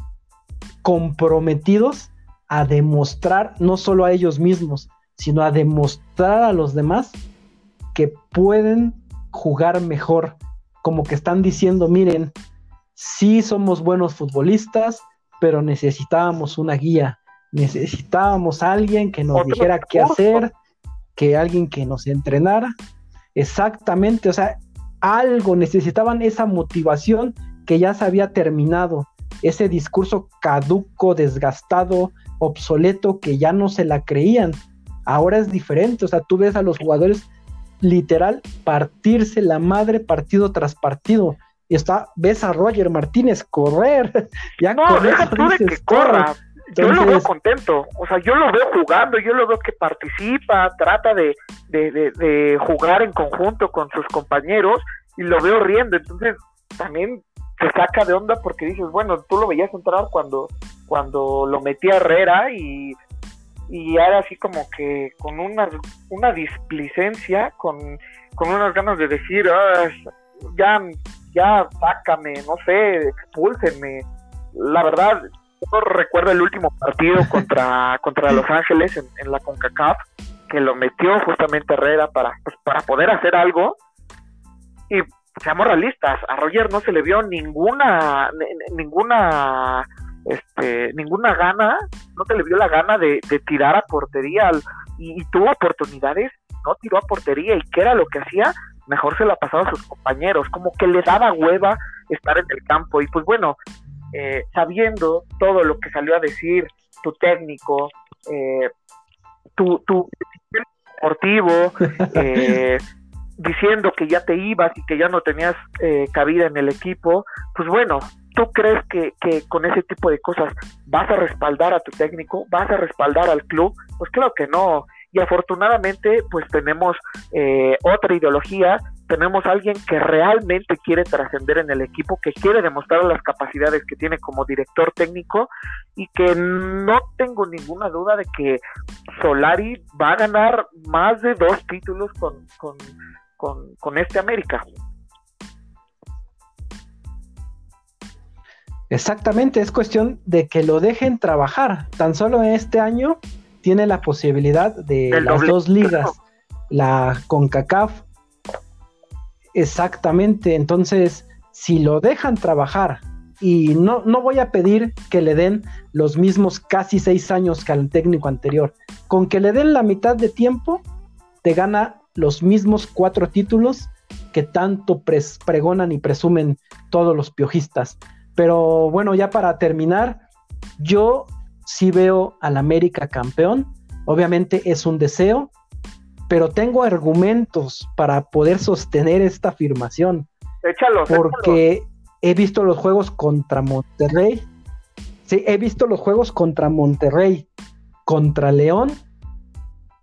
comprometidos a demostrar, no solo a ellos mismos, sino a demostrar a los demás que pueden jugar mejor. Como que están diciendo, miren, sí somos buenos futbolistas, pero necesitábamos una guía, necesitábamos alguien que nos dijera qué hacer, que alguien que nos entrenara. Exactamente, o sea, algo necesitaban esa motivación que ya se había terminado, ese discurso caduco, desgastado, obsoleto que ya no se la creían. Ahora es diferente, o sea, tú ves a los jugadores literal partirse la madre partido tras partido. Y está, ves a Roger Martínez correr. (laughs) ya no, deja tú de que corra. Yo lo veo contento, o sea, yo lo veo jugando, yo lo veo que participa, trata de, de, de, de jugar en conjunto con sus compañeros y lo veo riendo. Entonces, también se saca de onda porque dices, bueno, tú lo veías entrar cuando, cuando lo metía Herrera y, y era así como que con una, una displicencia, con, con unas ganas de decir, ah, ya, ya, sácame, no sé, expúlsenme. La verdad, yo recuerdo el último partido (laughs) contra, contra Los Ángeles en, en la CONCACAF, que lo metió justamente Herrera para, pues, para poder hacer algo. Y seamos realistas, a Roger no se le vio ninguna, ninguna, este, ninguna gana, no se le vio la gana de, tirar a portería y, tuvo oportunidades, no tiró a portería y qué era lo que hacía, mejor se la pasaba a sus compañeros, como que le daba hueva estar en el campo y pues bueno, eh, sabiendo todo lo que salió a decir tu técnico, eh, tu, tu deportivo, (laughs) eh, diciendo que ya te ibas y que ya no tenías eh, cabida en el equipo, pues bueno, ¿tú crees que, que, con ese tipo de cosas vas a respaldar a tu técnico? ¿Vas a respaldar al club? Pues claro que no. Y afortunadamente, pues tenemos eh, otra ideología, tenemos alguien que realmente quiere trascender en el equipo, que quiere demostrar las capacidades que tiene como director técnico y que no tengo ninguna duda de que Solari va a ganar más de dos títulos con, con con, este América. Exactamente, es cuestión de que lo dejen trabajar. Tan solo este año tiene la posibilidad de las dos ligas, la CONCACAF. Exactamente, entonces, si lo dejan trabajar, y no, no voy a pedir que le den los mismos casi seis años que al técnico anterior, con que le den la mitad de tiempo, te gana los mismos cuatro títulos que tanto pregonan y presumen todos los piojistas. Pero bueno, ya para terminar, yo sí veo al América campeón. Obviamente es un deseo, pero tengo argumentos para poder sostener esta afirmación. Échalo. Porque he visto los juegos contra Monterrey. Sí, he visto los juegos contra Monterrey, contra León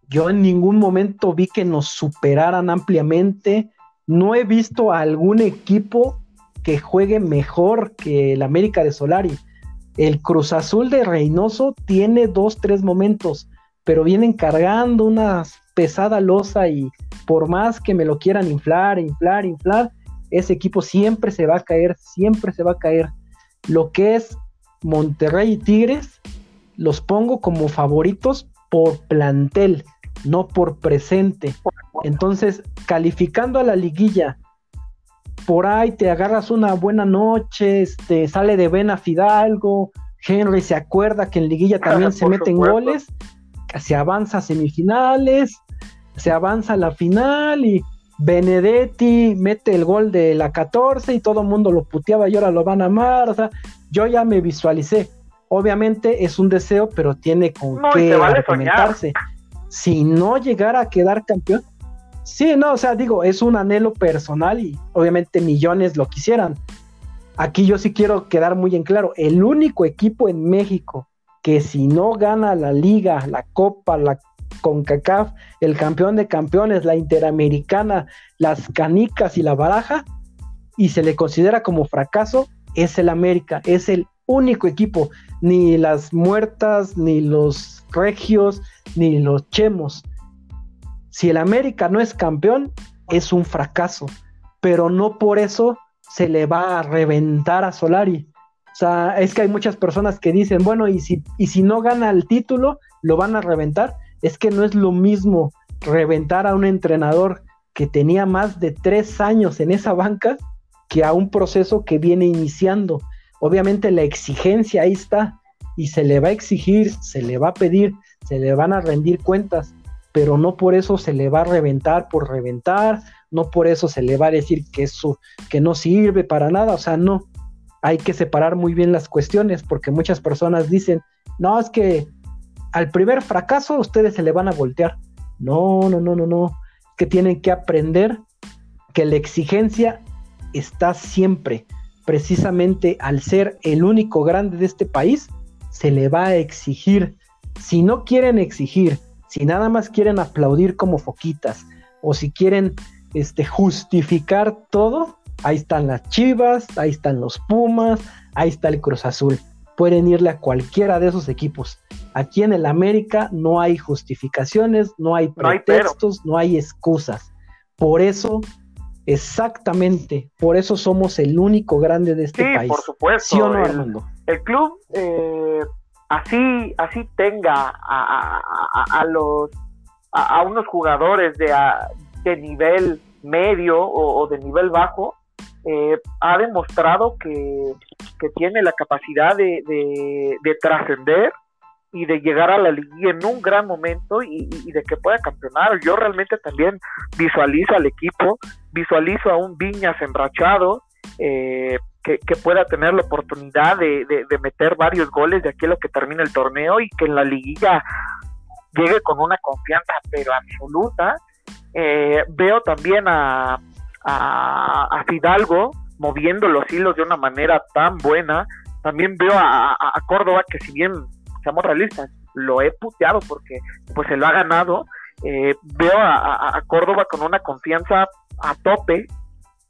yo en ningún momento vi que nos superaran ampliamente. No he visto a algún equipo que juegue mejor que el América de Solari. El Cruz Azul de Reynoso tiene dos, tres momentos, pero vienen cargando una pesada losa y por más que me lo quieran inflar, inflar, inflar, ese equipo siempre se va a caer, siempre se va a caer. Lo que es Monterrey y Tigres, los pongo como favoritos por plantel, no por presente. Entonces, calificando a la liguilla, por ahí te agarras una buena noche, este, sale de Vena Fidalgo, Henry se acuerda que en liguilla (laughs) también se meten goles, se avanza a semifinales, se avanza a la final y Benedetti mete el gol de la 14 y todo el mundo lo puteaba y ahora lo van a amar, o sea, yo ya me visualicé. Obviamente es un deseo, pero tiene con qué argumentarse. Si no llegara a quedar campeón, sí, no, o sea, digo, es un anhelo personal y obviamente millones lo quisieran. Aquí yo sí quiero quedar muy en claro, el único equipo en México que si no gana la liga, la copa, la CONCACAF, el campeón de campeones, la interamericana, las canicas y la baraja, y se le considera como fracaso, es el América, es el único equipo, ni las muertas, ni los regios, ni los chemos. Si el América no es campeón, es un fracaso, pero no por eso se le va a reventar a Solari. O sea, es que hay muchas personas que dicen, bueno, y si, y si no gana el título, lo van a reventar. Es que no es lo mismo reventar a un entrenador que tenía más de tres años en esa banca que a un proceso que viene iniciando. Obviamente la exigencia ahí está y se le va a exigir, se le va a pedir, se le van a rendir cuentas, pero no por eso se le va a reventar por reventar, no por eso se le va a decir que eso que no sirve para nada, o sea, no. Hay que separar muy bien las cuestiones porque muchas personas dicen, "No, es que al primer fracaso ustedes se le van a voltear." No, no, no, no, no. Que tienen que aprender que la exigencia está siempre, precisamente al ser el único grande de este país, se le va a exigir. Si no quieren exigir, si nada más quieren aplaudir como foquitas, o si quieren este, justificar todo, ahí están las Chivas, ahí están los Pumas, ahí está el Cruz Azul. Pueden irle a cualquiera de esos equipos. Aquí en el América no hay justificaciones, no hay pretextos, no hay, excusas. Por eso, exactamente, por eso somos el único grande de este sí, país. por supuesto. ¿Sí o no, el, El club, eh, así, así tenga a, los a, unos jugadores de, de nivel medio o, de nivel bajo, eh, ha demostrado que, tiene la capacidad de, de trascender y de llegar a la liga en un gran momento y, de que pueda campeonar. Yo realmente también visualizo al equipo, visualizo a un Viñas enrachado, eh, que, pueda tener la oportunidad de, meter varios goles de aquí a lo que termine el torneo y que en la liguilla llegue con una confianza pero absoluta. Eh, veo también a, a, Fidalgo moviendo los hilos de una manera tan buena. También veo a, a Córdoba que si bien seamos realistas, lo he puteado porque pues se lo ha ganado. Eh, veo a, Córdoba con una confianza a tope,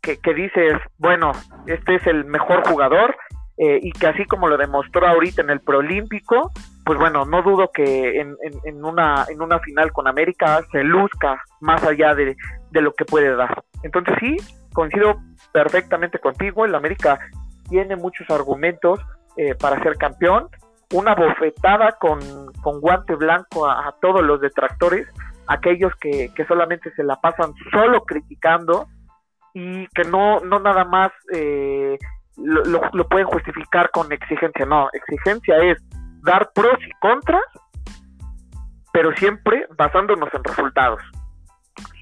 que, que dices, bueno, este es el mejor jugador, eh, y que así como lo demostró ahorita en el Proolímpico, pues bueno, no dudo que en, en, una, en una final con América se luzca más allá de, de lo que puede dar. Entonces sí, coincido perfectamente contigo, el América tiene muchos argumentos eh, para ser campeón, una bofetada con, guante blanco a, todos los detractores, aquellos que, solamente se la pasan solo criticando y que no, no nada más eh, lo, lo, pueden justificar con exigencia, no, exigencia es dar pros y contras, pero siempre basándonos en resultados.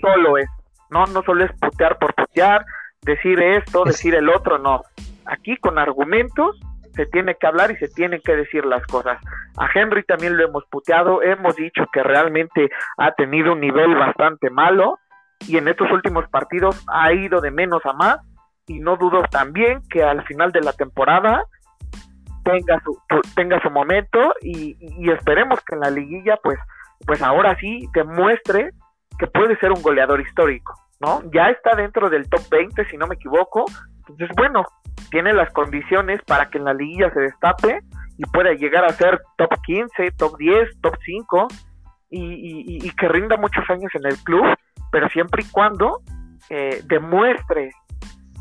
Solo es, no, no solo es putear por putear, decir esto, decir el otro, no. Aquí con argumentos se tiene que hablar y se tienen que decir las cosas. A Henry también lo hemos puteado, hemos dicho que realmente ha tenido un nivel bastante malo y en estos últimos partidos ha ido de menos a más y no dudo también que al final de la temporada tenga su, tenga su momento y, y, esperemos que en la liguilla pues pues ahora sí demuestre que puede ser un goleador histórico, ¿no? Ya está dentro del top 20 si no me equivoco, entonces bueno, tiene las condiciones para que en la liguilla se destape y pueda llegar a ser top 15, top 10, top 5 y, que rinda muchos años en el club, pero siempre y cuando eh, demuestre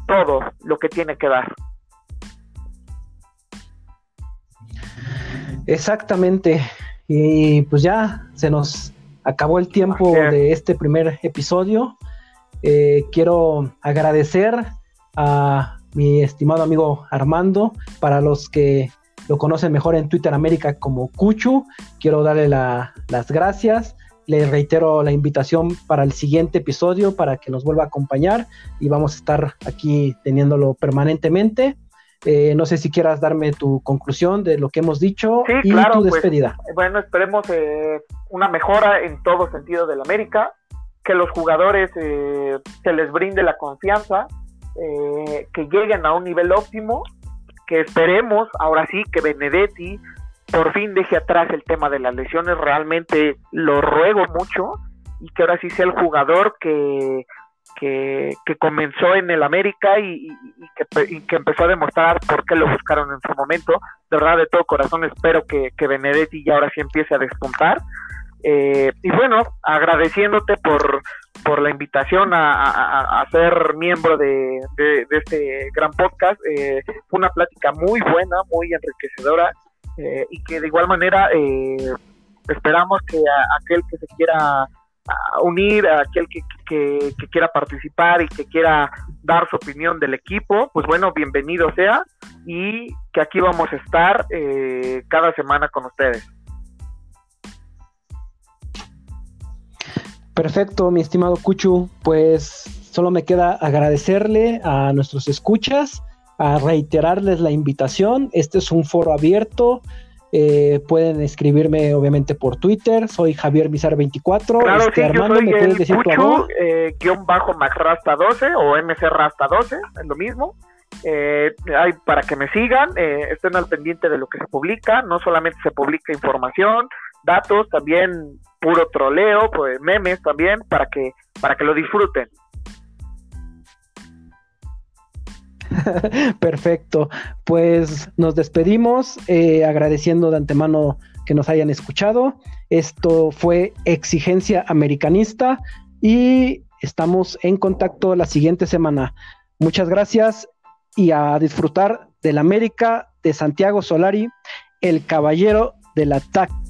todo lo que tiene que dar. Exactamente. Y pues ya se nos acabó el tiempo de este primer episodio. Eh, quiero agradecer a mi estimado amigo Armando, para los que lo conocen mejor en Twitter América como Cuchu, quiero darle las gracias. Le reitero la invitación para el siguiente episodio para que nos vuelva a acompañar y vamos a estar aquí teniéndolo permanentemente. Eh, no sé si quieras darme tu conclusión de lo que hemos dicho y tu pues, despedida. bueno, esperemos eh, una mejora en todo sentido del América, que los jugadores eh, se les brinde la confianza, eh, que lleguen a un nivel óptimo, que esperemos ahora sí que Benedetti por fin deje atrás el tema de las lesiones, realmente lo ruego mucho y que ahora sí sea el jugador que, que, comenzó en el América y, que, empezó a demostrar por qué lo buscaron en su momento. De verdad, de todo corazón espero que, que Benedetti ya ahora sí empiece a despuntar. Eh, y bueno, agradeciéndote por, por la invitación a, ser miembro de, este gran podcast. Eh, fue una plática muy buena, muy enriquecedora eh, y que de igual manera esperamos que aquel que se quiera unir, aquel que, que, quiera participar y que quiera dar su opinión del equipo, pues bueno, bienvenido sea y que aquí vamos a estar cada semana con ustedes. Perfecto, mi estimado Cuchu. Pues solo me queda agradecerle a nuestros escuchas, a reiterarles la invitación. Este es un foro abierto. Eh, pueden escribirme obviamente por Twitter, soy Javier Mizar 24. Claro, este, Armando, ¿me puedes decir Cuchu, eh, guion bajo Rasta 12 o MC Rasta 12, es lo mismo. Eh, hay para que me sigan, eh, estén al pendiente de lo que se publica, no solamente se publica información, datos, también puro troleo, pues memes también para que para que lo disfruten. (laughs) Perfecto, pues nos despedimos eh, agradeciendo de antemano que nos hayan escuchado. Esto fue Exigencia Americanista y estamos en contacto la siguiente semana. Muchas gracias y a disfrutar del América de Santiago Solari, el caballero del ataque.